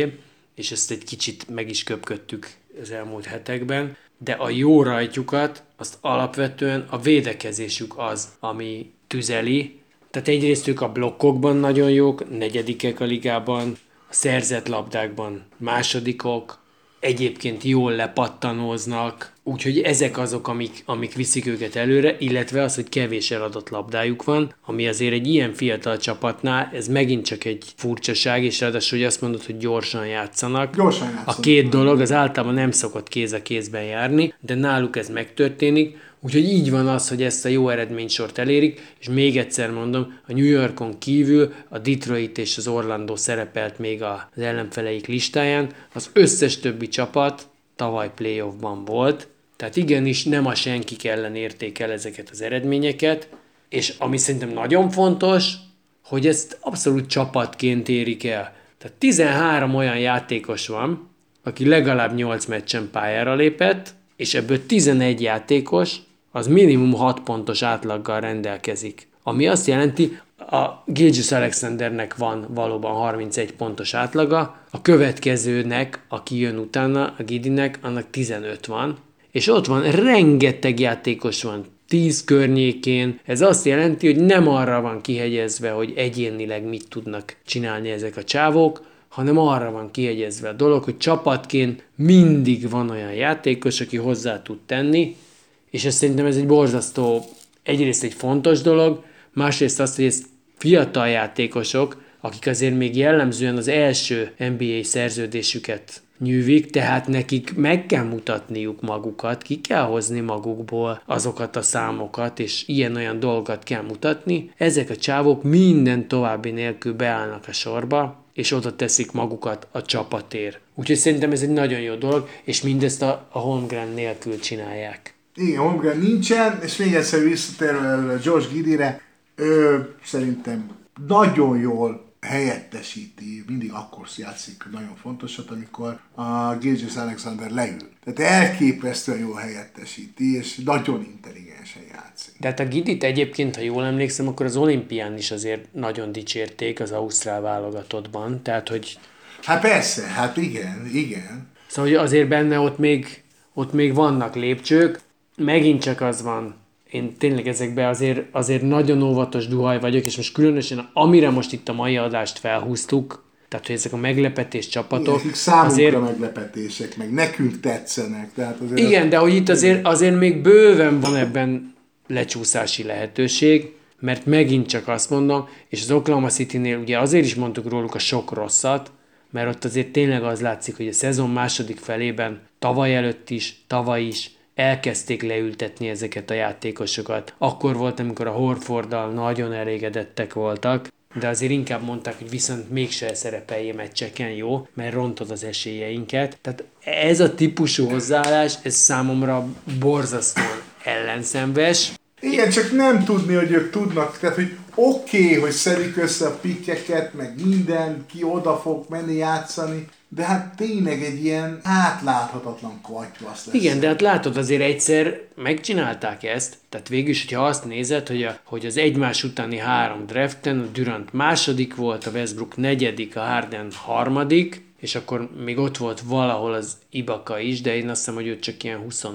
És ezt egy kicsit meg is köpködtük az elmúlt hetekben, de a jó rajtjukat, azt alapvetően a védekezésük az, ami tüzeli, tehát egyrészt ők a blokkokban nagyon jók, negyedikek a ligában, a szerzett labdákban másodikok, egyébként jól lepattanóznak, úgyhogy ezek azok, amik, amik viszik őket előre, illetve az, hogy kevés eladott labdájuk van, ami azért egy ilyen fiatal csapatnál, ez megint csak egy furcsaság, és ráadásul, hogy azt mondod, hogy gyorsan játszanak. Gyorsan játszanak. A két dolog az általában nem szokott kéz a kézben járni, de náluk ez megtörténik, Úgyhogy így van az, hogy ezt a jó eredménysort elérik, és még egyszer mondom, a New Yorkon kívül a Detroit és az Orlando szerepelt még az ellenfeleik listáján, az összes többi csapat tavaly playoffban volt, tehát igenis nem a senkik ellen értékel ezeket az eredményeket, és ami szerintem nagyon fontos, hogy ezt abszolút csapatként érik el. Tehát 13 olyan játékos van, aki legalább 8 meccsen pályára lépett, és ebből 11 játékos, az minimum 6 pontos átlaggal rendelkezik. Ami azt jelenti, a Gilgis Alexandernek van valóban 31 pontos átlaga, a következőnek, aki jön utána, a Gidinek, annak 15 van, és ott van, rengeteg játékos van, 10 környékén. Ez azt jelenti, hogy nem arra van kihegyezve, hogy egyénileg mit tudnak csinálni ezek a csávók, hanem arra van kihegyezve a dolog, hogy csapatként mindig van olyan játékos, aki hozzá tud tenni, és ez szerintem ez egy borzasztó, egyrészt egy fontos dolog, másrészt azt, hogy ez fiatal játékosok, akik azért még jellemzően az első NBA szerződésüket nyűvik, tehát nekik meg kell mutatniuk magukat, ki kell hozni magukból azokat a számokat, és ilyen-olyan dolgokat kell mutatni. Ezek a csávok minden további nélkül beállnak a sorba, és oda teszik magukat a csapatér. Úgyhogy szerintem ez egy nagyon jó dolog, és mindezt a, a Holmgren nélkül csinálják. Igen, Holmgren nincsen, és még egyszer visszatérve George Gidire, ő szerintem nagyon jól helyettesíti, mindig akkor játszik nagyon fontosat, amikor a Gilgis Alexander leül. Tehát elképesztően jól helyettesíti, és nagyon intelligensen játszik. De hát a Gidit egyébként, ha jól emlékszem, akkor az olimpián is azért nagyon dicsérték az Ausztrál válogatottban, tehát hogy... Hát persze, hát igen, igen. Szóval hogy azért benne ott még, ott még vannak lépcsők, megint csak az van, én tényleg ezekben azért, azért nagyon óvatos duhaj vagyok, és most különösen amire most itt a mai adást felhúztuk, tehát hogy ezek a meglepetés csapatok. Igen, számunkra azért, meglepetések, meg nekünk tetszenek. Tehát azért igen, az... de hogy itt azért, azért még bőven van ebben lecsúszási lehetőség, mert megint csak azt mondom, és az Oklahoma City-nél ugye azért is mondtuk róluk a sok rosszat, mert ott azért tényleg az látszik, hogy a szezon második felében tavaly előtt is, tavaly is elkezdték leültetni ezeket a játékosokat. Akkor volt, amikor a Horforddal nagyon elégedettek voltak, de azért inkább mondták, hogy viszont mégse szerepelje meccseken, jó, mert rontod az esélyeinket. Tehát ez a típusú hozzáállás, ez számomra borzasztóan ellenszenves. Igen, csak nem tudni, hogy ők tudnak, tehát hogy oké, okay, hogy szedik össze a pikkeket, meg minden, ki oda fog menni játszani, de hát tényleg egy ilyen átláthatatlan katyvasz lesz. Igen, de hát látod, azért egyszer megcsinálták ezt, tehát végül hogyha azt nézed, hogy, a, hogy az egymás utáni három draften, a Durant második volt, a Westbrook negyedik, a Harden harmadik, és akkor még ott volt valahol az Ibaka is, de én azt hiszem, hogy őt csak ilyen 20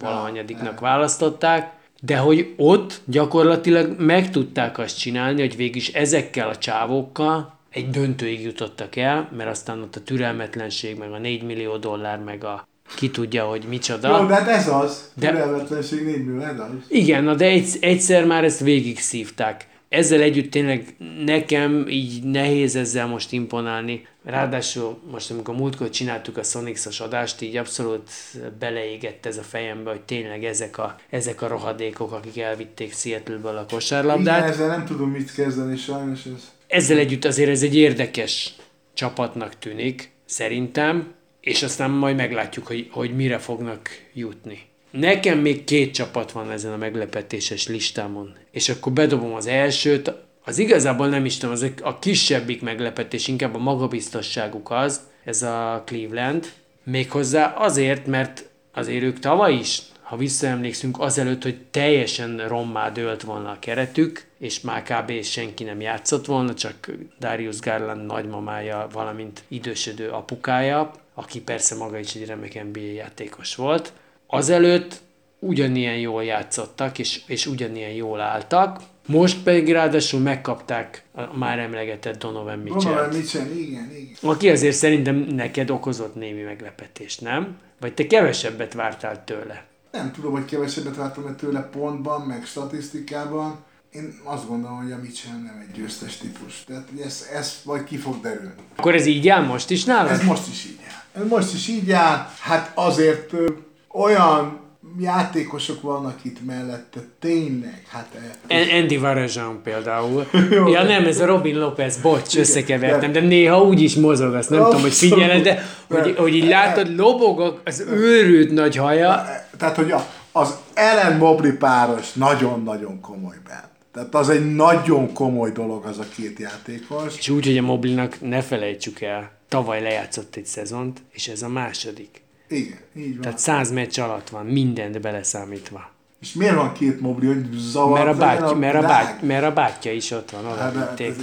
valahanyadiknak választották, de hogy ott gyakorlatilag meg tudták azt csinálni, hogy végül is ezekkel a csávókkal egy döntőig jutottak el, mert aztán ott a türelmetlenség, meg a 4 millió dollár, meg a ki tudja, hogy micsoda. Jó, de hát ez az. De... Türelmetlenség 4 millió, ez az. Igen, de egy, egyszer már ezt végig szívták. Ezzel együtt tényleg nekem így nehéz ezzel most imponálni. Ráadásul most, amikor múltkor csináltuk a Sonics-os adást, így abszolút beleégett ez a fejembe, hogy tényleg ezek a, ezek a rohadékok, akik elvitték Seattle-ből a kosárlabdát. Igen, ezzel nem tudom mit kezdeni, sajnos ez. Ezzel együtt azért ez egy érdekes csapatnak tűnik, szerintem, és aztán majd meglátjuk, hogy, hogy mire fognak jutni. Nekem még két csapat van ezen a meglepetéses listámon, és akkor bedobom az elsőt, az igazából nem is tudom, az a kisebbik meglepetés, inkább a magabiztosságuk az, ez a Cleveland, méghozzá azért, mert azért ők tavaly is ha visszaemlékszünk, azelőtt, hogy teljesen rommá dőlt volna a keretük, és már kb. senki nem játszott volna, csak Darius Garland nagymamája, valamint idősödő apukája, aki persze maga is egy remek NBA játékos volt. Azelőtt ugyanilyen jól játszottak, és, és ugyanilyen jól álltak, most pedig ráadásul megkapták a már emlegetett Donovan mitchell Donovan Mitchell, igen, igen. Aki azért szerintem neked okozott némi meglepetést, nem? Vagy te kevesebbet vártál tőle? Nem tudom, hogy kevesebbet vártam tőle pontban, meg statisztikában. Én azt gondolom, hogy a Mitchell nem egy győztes típus. Tehát ez, ez vagy ki fog derülni. Akkor ez így áll most is nálad? Ez most is így áll. Ez most is így áll. Hát azért ö, olyan játékosok vannak itt mellette, tényleg, hát... E- Andy Vareján például. Jó, ja nem, ez a Robin Lopez, bocs, igen, összekevertem, de, de néha úgy is mozog, azt nem tudom, hogy figyeled, de, hogy, hogy így látod, lobog az őrült nagy haja. Tehát, hogy az Ellen Mobley páros nagyon-nagyon komoly bent. Tehát az egy nagyon komoly dolog az a két játékos. És úgy, hogy a Moblinak ne felejtsük el, tavaly lejátszott egy szezont, és ez a második. Igen, így van. Tehát száz meccs alatt van, mindent beleszámítva. És miért van két mobli, hogy zavar? Mert a, báty, mert, a báty, mert a bátyja is ott van, oda hát, ez,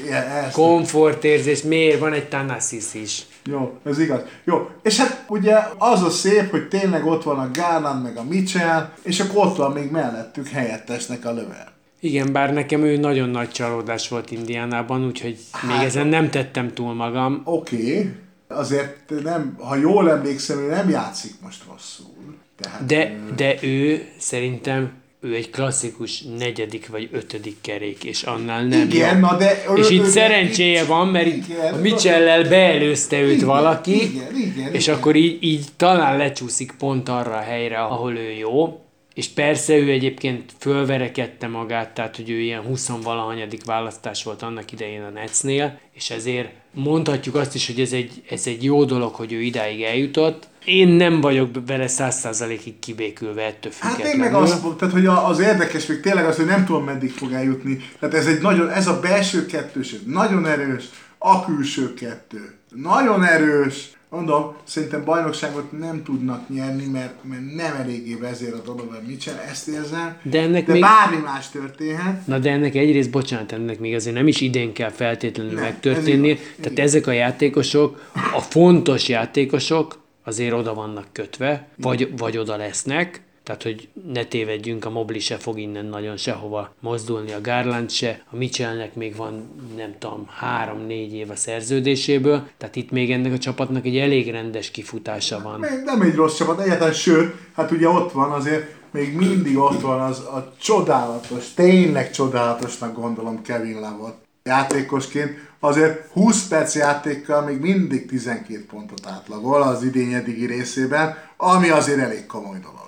Komfortérzés, miért van egy Tanasis is. Jó, ez igaz. Jó, és hát ugye az a szép, hogy tényleg ott van a Garland meg a Mitchell, és akkor ott van még mellettük helyettesnek a lövel. Igen, bár nekem ő nagyon nagy csalódás volt Indiánában, úgyhogy hát, még ezen nem tettem túl magam. Oké, okay azért nem, ha jól emlékszem, ő nem játszik most rosszul. Tehát, de, de ő szerintem ő egy klasszikus negyedik vagy ötödik kerék, és annál nem Igen, jobb. na de... És itt szerencséje itt, van, mert igen, a Mitchell-lel beelőzte őt igen, valaki, igen, igen, és igen. akkor így, így talán lecsúszik pont arra a helyre, ahol ő jó, és persze ő egyébként fölverekedte magát, tehát hogy ő ilyen 20 valahanyadik választás volt annak idején a Netsnél, és ezért mondhatjuk azt is, hogy ez egy, ez egy jó dolog, hogy ő idáig eljutott. Én nem vagyok vele száz százalékig kibékülve ettől függetlenül. Hát én meg azt tehát hogy az érdekes még tényleg az, hogy nem tudom meddig fog eljutni. Tehát ez egy nagyon, ez a belső kettős, nagyon erős, a külső kettő. Nagyon erős, Mondom, szerintem bajnokságot nem tudnak nyerni, mert, mert nem eléggé vezér a Donovan Mitchell, ezt érzem. De, ennek de még... bármi más történhet. Na de ennek egyrészt, bocsánat, ennek még azért nem is idén kell feltétlenül nem, megtörténni. Ez Tehát igen. ezek a játékosok, a fontos játékosok azért oda vannak kötve, vagy, vagy oda lesznek, tehát, hogy ne tévedjünk, a Mobli se fog innen nagyon sehova mozdulni, a Garland se, a Mitchellnek még van, nem tudom, három-négy év a szerződéséből, tehát itt még ennek a csapatnak egy elég rendes kifutása van. Nem egy rossz csapat, egyáltalán, sőt, hát ugye ott van azért, még mindig ott van az a csodálatos, tényleg csodálatosnak gondolom Kevin Lavot játékosként, azért 20 perc játékkal még mindig 12 pontot átlagol az idény eddigi részében, ami azért elég komoly dolog.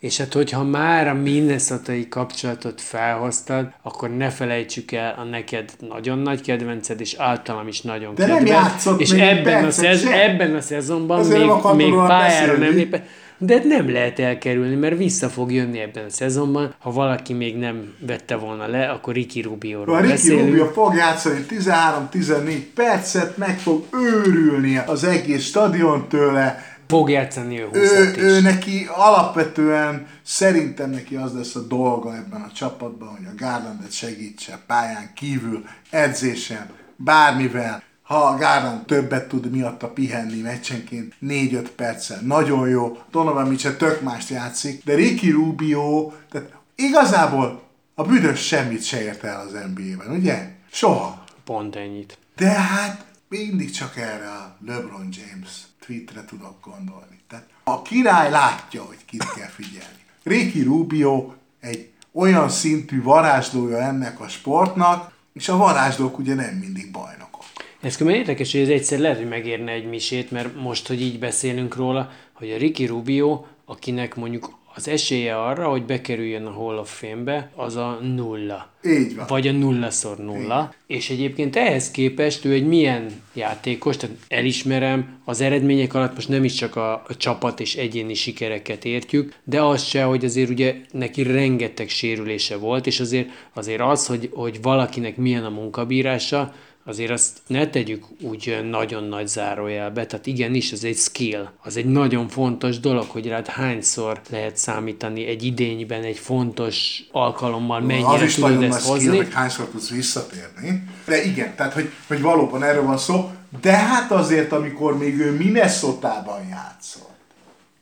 És hát, hogyha már a minnesota kapcsolatot felhoztad, akkor ne felejtsük el a neked nagyon nagy kedvenced, és általam is nagyon De kedvenc. nem játszott És ebben a, szez, ebben a szezonban Azért még, még pályára nem lépett. de nem lehet elkerülni, mert vissza fog jönni ebben a szezonban. Ha valaki még nem vette volna le, akkor Ricky Rubio-ról A Ricky. Rubio fog játszani 13-14 percet, meg fog őrülni az egész stadion tőle. Fog játszani ő 20 Ő, ő neki alapvetően szerintem neki az lesz a dolga ebben a csapatban, hogy a Garlandet segítse pályán kívül, edzésen, bármivel. Ha a Garland többet tud miatta pihenni meccsenként 4-5 perccel, nagyon jó. Donovan Mitchell tök mást játszik, de Ricky Rubio, tehát igazából a büdös semmit se ért el az NBA-ben, ugye? Soha. Pont ennyit. De hát mindig csak erre a LeBron James tweetre tudok gondolni. Tehát a király látja, hogy kit kell figyelni. Ricky Rubio egy olyan szintű varázslója ennek a sportnak, és a varázslók ugye nem mindig bajnokok. Ez különben érdekes, hogy ez egyszer lehet, hogy megérne egy misét, mert most, hogy így beszélünk róla, hogy a Ricky Rubio, akinek mondjuk az esélye arra, hogy bekerüljön a Hall of Fame-be, az a nulla. Így van. Vagy a nullaszor nulla. És egyébként ehhez képest ő egy milyen játékos, tehát elismerem, az eredmények alatt most nem is csak a, a csapat és egyéni sikereket értjük, de az se, hogy azért ugye neki rengeteg sérülése volt, és azért, azért az, hogy, hogy valakinek milyen a munkabírása, azért azt ne tegyük úgy nagyon nagy zárójelbe, tehát igenis, ez egy skill, az egy nagyon fontos dolog, hogy rád hányszor lehet számítani egy idényben, egy fontos alkalommal, mennyire az is tudod ezt skill, hozni. hogy hányszor tudsz visszatérni. De igen, tehát hogy, hogy valóban erről van szó. De hát azért, amikor még ő Minnesota-ban játszott,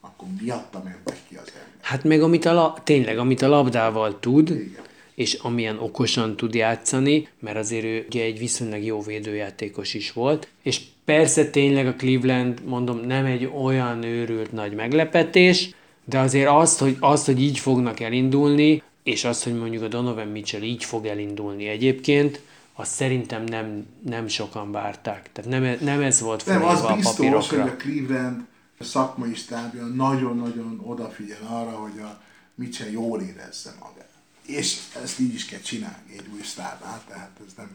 akkor miatta mentek ki az ember. Hát meg amit a, la- tényleg, amit a labdával tud, Igen. És amilyen okosan tud játszani, mert azért ő ugye egy viszonylag jó védőjátékos is volt, és persze tényleg a Cleveland, mondom, nem egy olyan őrült nagy meglepetés, de azért azt, hogy, azt, hogy így fognak elindulni, és azt, hogy mondjuk a Donovan Mitchell így fog elindulni egyébként, azt szerintem nem, nem sokan várták. Tehát nem, nem ez volt Nem, az felírva a biztos, hogy papírokra. a Cleveland szakmai stábja nagyon-nagyon odafigyel arra, hogy a Mitchell jól érezze magát. És ezt így is kell csinálni egy új sztárnál, tehát ez nem,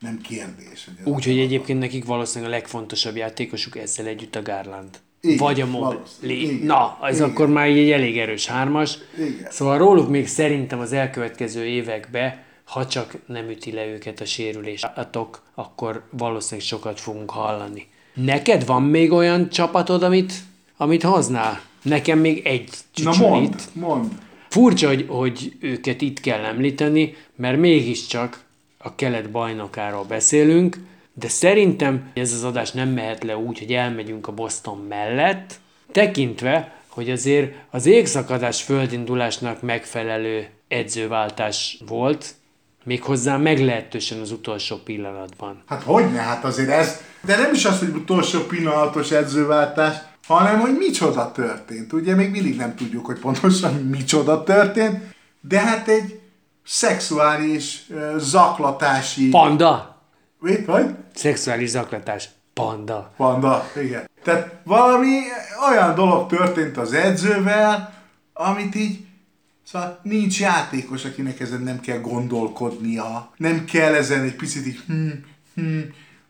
nem kérdés. Hogy ez Úgyhogy a- egyébként nekik valószínűleg a legfontosabb játékosuk ezzel együtt a Garland. Igen, Vagy a. Mobley. Na, ez igen. akkor már így egy elég erős hármas. Igen. Szóval róluk még szerintem az elkövetkező években, ha csak nem üti le őket a sérülés, atok, akkor valószínűleg sokat fogunk hallani. Neked van még olyan csapatod, amit, amit hoznál? Nekem még egy Na csücsül mondd, mondd. Furcsa, hogy, hogy őket itt kell említeni, mert mégiscsak a kelet bajnokáról beszélünk, de szerintem ez az adás nem mehet le úgy, hogy elmegyünk a Boston mellett, tekintve, hogy azért az égszakadás földindulásnak megfelelő edzőváltás volt, méghozzá meglehetősen az utolsó pillanatban. Hát hogyne, hát azért ez, de nem is az, hogy utolsó pillanatos edzőváltás, hanem hogy micsoda történt. Ugye még mindig nem tudjuk, hogy pontosan micsoda történt, de hát egy szexuális zaklatási... Panda! Mit, vagy? Szexuális zaklatás. Panda. Panda, igen. Tehát valami olyan dolog történt az edzővel, amit így, szóval nincs játékos, akinek ezen nem kell gondolkodnia, nem kell ezen egy picit így, hm, hm.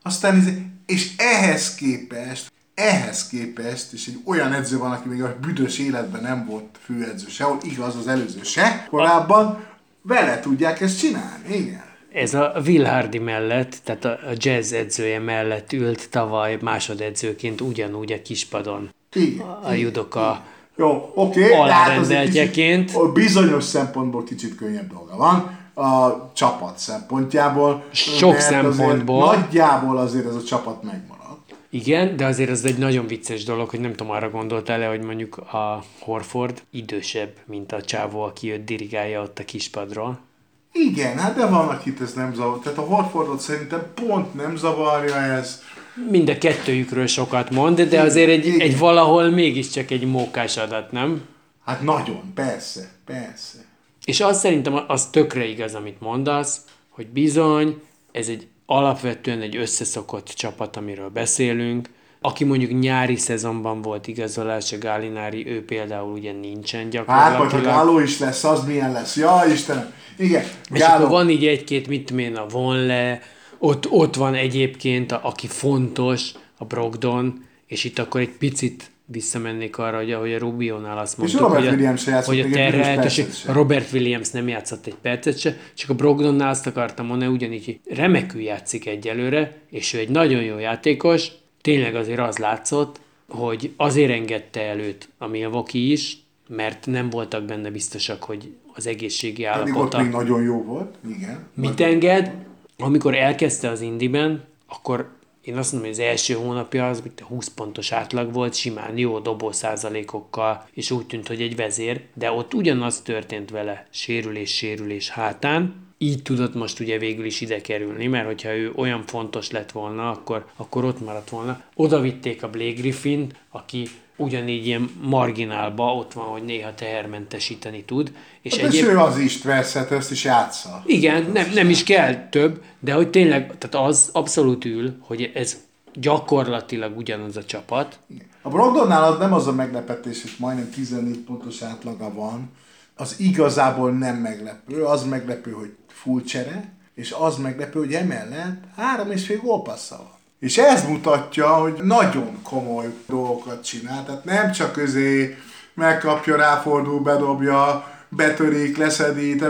Aztán ez, és ehhez képest, ehhez képest, és egy olyan edző van, aki még a büdös életben nem volt főedző sehol, igaz az előző se, korábban, vele tudják ezt csinálni, igen. Ez a Will Hardy mellett, tehát a jazz edzője mellett ült tavaly másodedzőként ugyanúgy a kispadon. Igen. A judoka Jó, oké, okay, hát Alárendeltjeként. kicsit, bizonyos szempontból kicsit könnyebb dolga van a csapat szempontjából. Sok mert azért szempontból. Nagyjából azért ez a csapat megmarad. Igen, de azért az egy nagyon vicces dolog, hogy nem tudom, arra gondoltál le, hogy mondjuk a Horford idősebb, mint a csávó, aki őt dirigálja ott a kispadról. Igen, hát de van, akit ez nem zavar. Tehát a Horfordot szerintem pont nem zavarja ez. Mind a kettőjükről sokat mond, de azért egy, Igen. egy valahol mégiscsak egy mókás adat, nem? Hát nagyon, persze, persze. És az szerintem az tökre igaz, amit mondasz, hogy bizony, ez egy alapvetően egy összeszokott csapat, amiről beszélünk. Aki mondjuk nyári szezonban volt igazolás, a Gálinári, ő például ugye nincsen Hát, gyakorlatilag. vagy ha Gáló is lesz, az milyen lesz. Ja, Istenem. Igen, És akkor van így egy-két, mit tudom én, a Vonle, ott, ott van egyébként, a, aki fontos, a Brogdon, és itt akkor egy picit visszamennék arra, hogy ahogy a Rubionál azt mondtuk, Robert hogy a, Williams játszott hogy a terhelhetőség. Robert Williams nem játszott egy percet se, csak a Brogdonnál azt akartam mondani, ugyanígy, remekül játszik egyelőre, és ő egy nagyon jó játékos, tényleg azért az látszott, hogy azért engedte előtt a Milwaukee is, mert nem voltak benne biztosak, hogy az egészségi Pedig ott állapota még nagyon jó volt, igen. mit enged. Amikor elkezdte az Indiben, akkor én azt mondom, hogy az első hónapja az mint a 20 pontos átlag volt, simán jó dobó százalékokkal, és úgy tűnt, hogy egy vezér, de ott ugyanaz történt vele, sérülés, sérülés hátán, így tudott most ugye végül is ide kerülni, mert hogyha ő olyan fontos lett volna, akkor, akkor ott maradt volna. Oda vitték a Blake Griffin, aki ugyanígy ilyen marginálba ott van, hogy néha tehermentesíteni tud. És Hát és ő az is Tverszet, ezt is játsza. igen, nem, nem is kell több, de hogy tényleg, tehát az abszolút ül, hogy ez gyakorlatilag ugyanaz a csapat. A Brogdonnál nem az a meglepetés, hogy majdnem 14 pontos átlaga van, az igazából nem meglepő, az meglepő, hogy full csere, és az meglepő, hogy emellett három és fél gólpassza van. És ez mutatja, hogy nagyon komoly dolgokat csinál, tehát nem csak közé megkapja, ráfordul, bedobja, betörik, leszedít,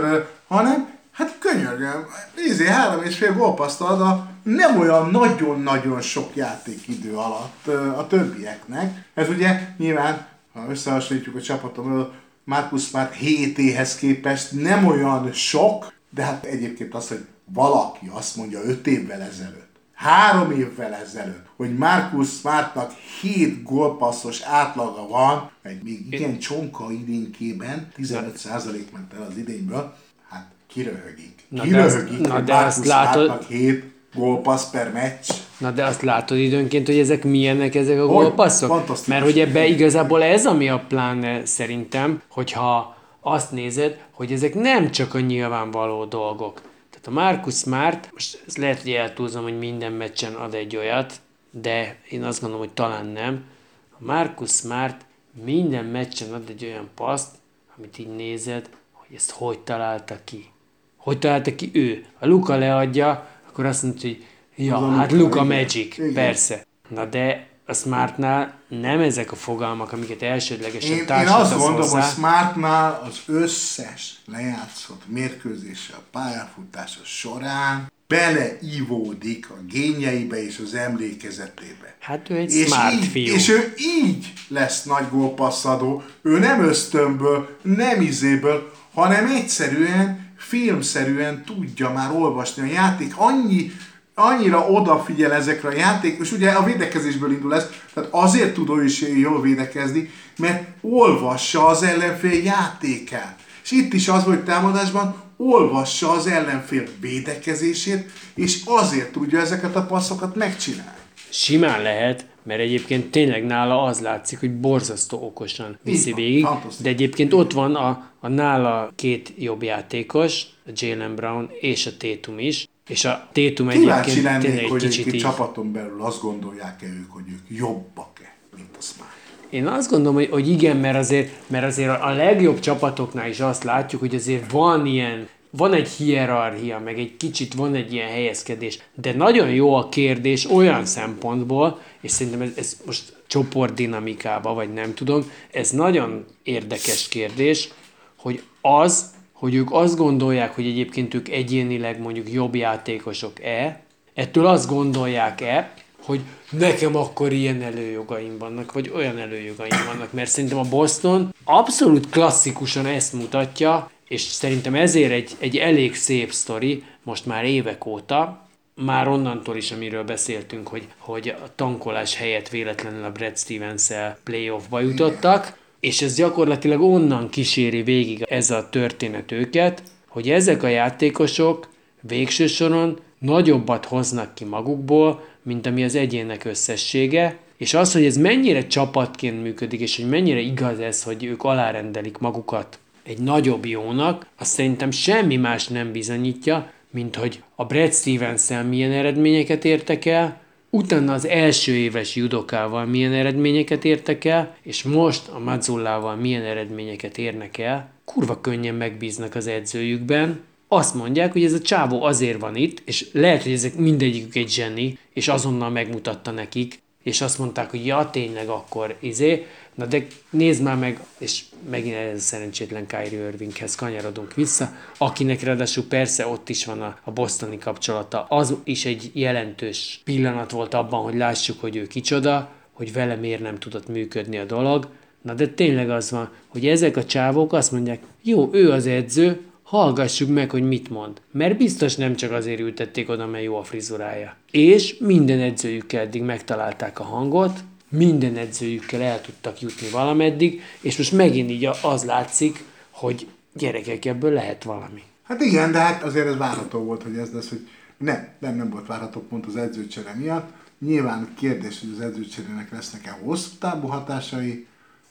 hanem hát könyörgöm, nézé, három és fél gólpaszt ad a nem olyan nagyon-nagyon sok játékidő alatt a többieknek. Ez ugye nyilván, ha összehasonlítjuk a csapatom, Marcus Smart 7 éhez képest nem olyan sok, de hát egyébként az, hogy valaki azt mondja 5 évvel ezelőtt, három évvel ezelőtt, hogy Marcus Smartnak 7 gólpasszos átlaga van, egy még igen csonka idénkében, 15% ment el az idényből, hát kiröhögik. Na de Kiröhögik, na hogy de Marcus azt látod- Smartnak 7 gólpassz per meccs. Na de azt látod időnként, hogy ezek milyenek ezek a gólpasszok? Mert hogy ebbe igazából ez, ami a pláne szerintem, hogyha azt nézed, hogy ezek nem csak a nyilvánvaló dolgok. A Marcus Smart, most ez lehet, hogy eltúlzom, hogy minden meccsen ad egy olyat, de én azt gondolom, hogy talán nem. A Marcus Smart minden meccsen ad egy olyan paszt, amit így nézed, hogy ezt hogy találta ki. Hogy találta ki ő? A Luka leadja, akkor azt mondja, hogy ja, hát Luka. Magic, Igen. persze. Na de a Smartnál nem ezek a fogalmak, amiket elsődlegesen Én, én azt gondolom, hozzá. hogy Smartnál az összes lejátszott mérkőzése a pályafutása során beleivódik a génjeibe és az emlékezetébe. Hát ő egy és smart így, fiú. És ő így lesz nagy gólpasszadó. Ő nem ösztönből, nem izéből, hanem egyszerűen, filmszerűen tudja már olvasni a játék. Annyi, annyira odafigyel ezekre a játék, és ugye a védekezésből indul ez, tehát azért tud ő is jól védekezni, mert olvassa az ellenfél játékát. És itt is az, hogy támadásban olvassa az ellenfél védekezését, és azért tudja ezeket a passzokat megcsinálni. Simán lehet, mert egyébként tényleg nála az látszik, hogy borzasztó okosan viszi van, végig, de egyébként ott van a, a nála két jobb játékos, a Jalen Brown és a Tatum is, és a Kíváncsi egyébként lennék, egy hogy kicsit egyébként így... csapaton belül azt gondolják-e ők, hogy ők jobbak-e, mint a Smart. Én azt gondolom, hogy, hogy igen, mert azért, mert azért a legjobb csapatoknál is azt látjuk, hogy azért van ilyen, van egy hierarchia, meg egy kicsit van egy ilyen helyezkedés, de nagyon jó a kérdés olyan szempontból, és szerintem ez, ez most csoportdinamikába, vagy nem tudom, ez nagyon érdekes kérdés, hogy az, hogy ők azt gondolják, hogy egyébként ők egyénileg mondjuk jobb játékosok-e, ettől azt gondolják-e, hogy nekem akkor ilyen előjogaim vannak, vagy olyan előjogaim vannak, mert szerintem a Boston abszolút klasszikusan ezt mutatja, és szerintem ezért egy, egy elég szép sztori, most már évek óta, már onnantól is, amiről beszéltünk, hogy, hogy a tankolás helyett véletlenül a Brad stevens playoffba jutottak, és ez gyakorlatilag onnan kíséri végig ez a történet őket, hogy ezek a játékosok végső soron nagyobbat hoznak ki magukból, mint ami az egyének összessége, és az, hogy ez mennyire csapatként működik, és hogy mennyire igaz ez, hogy ők alárendelik magukat egy nagyobb jónak, azt szerintem semmi más nem bizonyítja, mint hogy a Brad stevens milyen eredményeket értek el, utána az első éves judokával milyen eredményeket értek el, és most a Mazzullával milyen eredményeket érnek el, kurva könnyen megbíznak az edzőjükben, azt mondják, hogy ez a csávó azért van itt, és lehet, hogy ezek mindegyikük egy zseni, és azonnal megmutatta nekik, és azt mondták, hogy ja, tényleg akkor izé, na de nézd már meg, és megint ez szerencsétlen Kyrie Irvinghez kanyarodunk vissza, akinek ráadásul persze ott is van a, a bostoni kapcsolata. Az is egy jelentős pillanat volt abban, hogy lássuk, hogy ő kicsoda, hogy vele miért nem tudott működni a dolog. Na de tényleg az van, hogy ezek a csávok azt mondják, jó, ő az edző, hallgassuk meg, hogy mit mond. Mert biztos nem csak azért ültették oda, mert jó a frizurája. És minden edzőjükkel eddig megtalálták a hangot, minden edzőjükkel el tudtak jutni valameddig, és most megint így az látszik, hogy gyerekek, ebből lehet valami. Hát igen, de hát azért ez várható volt, hogy ez lesz, hogy nem, nem, nem volt várható pont az edzőcsere miatt. Nyilván kérdés, hogy az edzőcserének lesznek-e hosszú távú hatásai,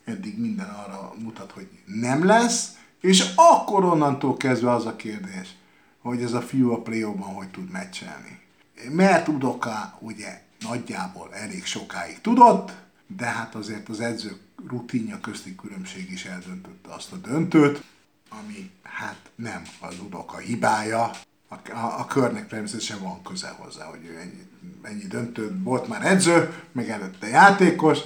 eddig minden arra mutat, hogy nem lesz, és akkor onnantól kezdve az a kérdés, hogy ez a fiú a play hogy tud meccselni. Mert Udoka ugye nagyjából elég sokáig tudott, de hát azért az edzők rutinja közti különbség is eldöntötte azt a döntőt, ami hát nem az Udoka hibája, a, a, a körnek természetesen van köze hozzá, hogy ő ennyi, ennyi döntő volt már edző, meg előtte játékos,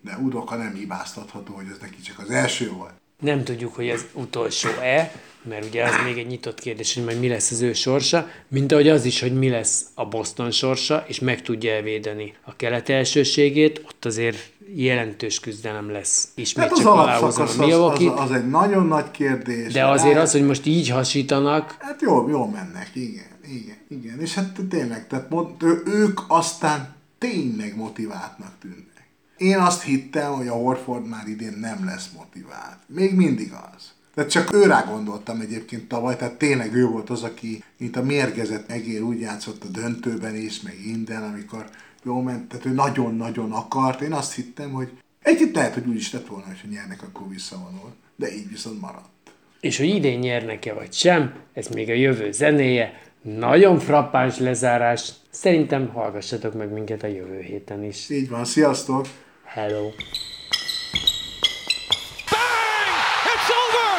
de Udoka nem hibáztatható, hogy ez neki csak az első volt. Nem tudjuk, hogy ez utolsó-e, mert ugye az még egy nyitott kérdés, hogy majd mi lesz az ő sorsa, mint ahogy az is, hogy mi lesz a Boston sorsa, és meg tudja elvédeni a kelet elsőségét, ott azért jelentős küzdelem lesz. Ismét Hát az alapszakasz a az, az, az, egy nagyon nagy kérdés. de azért Hát- az, hogy most így hasítanak, Hát jó, jó mennek, igen, igen, igen. És hát tényleg, tehát mond, ők aztán tényleg motiváltnak tűnnek. Én azt hittem, hogy a Horford már idén nem lesz motivált. Még mindig az. Tehát csak őrá gondoltam egyébként tavaly, tehát tényleg ő volt az, aki, mint a mérgezett egér úgy játszott a döntőben is, meg minden, amikor jó ment, tehát ő nagyon-nagyon akart. Én azt hittem, hogy egyébként lehet, hogy úgy is tett volna, hogy nyernek, akkor visszavonul. De így viszont maradt. és hogy idén nyernek-e vagy sem, ez még a jövő zenéje, nagyon frappáns lezárás. Szerintem hallgassatok meg minket a jövő héten is. Így van, sziasztok! Hello!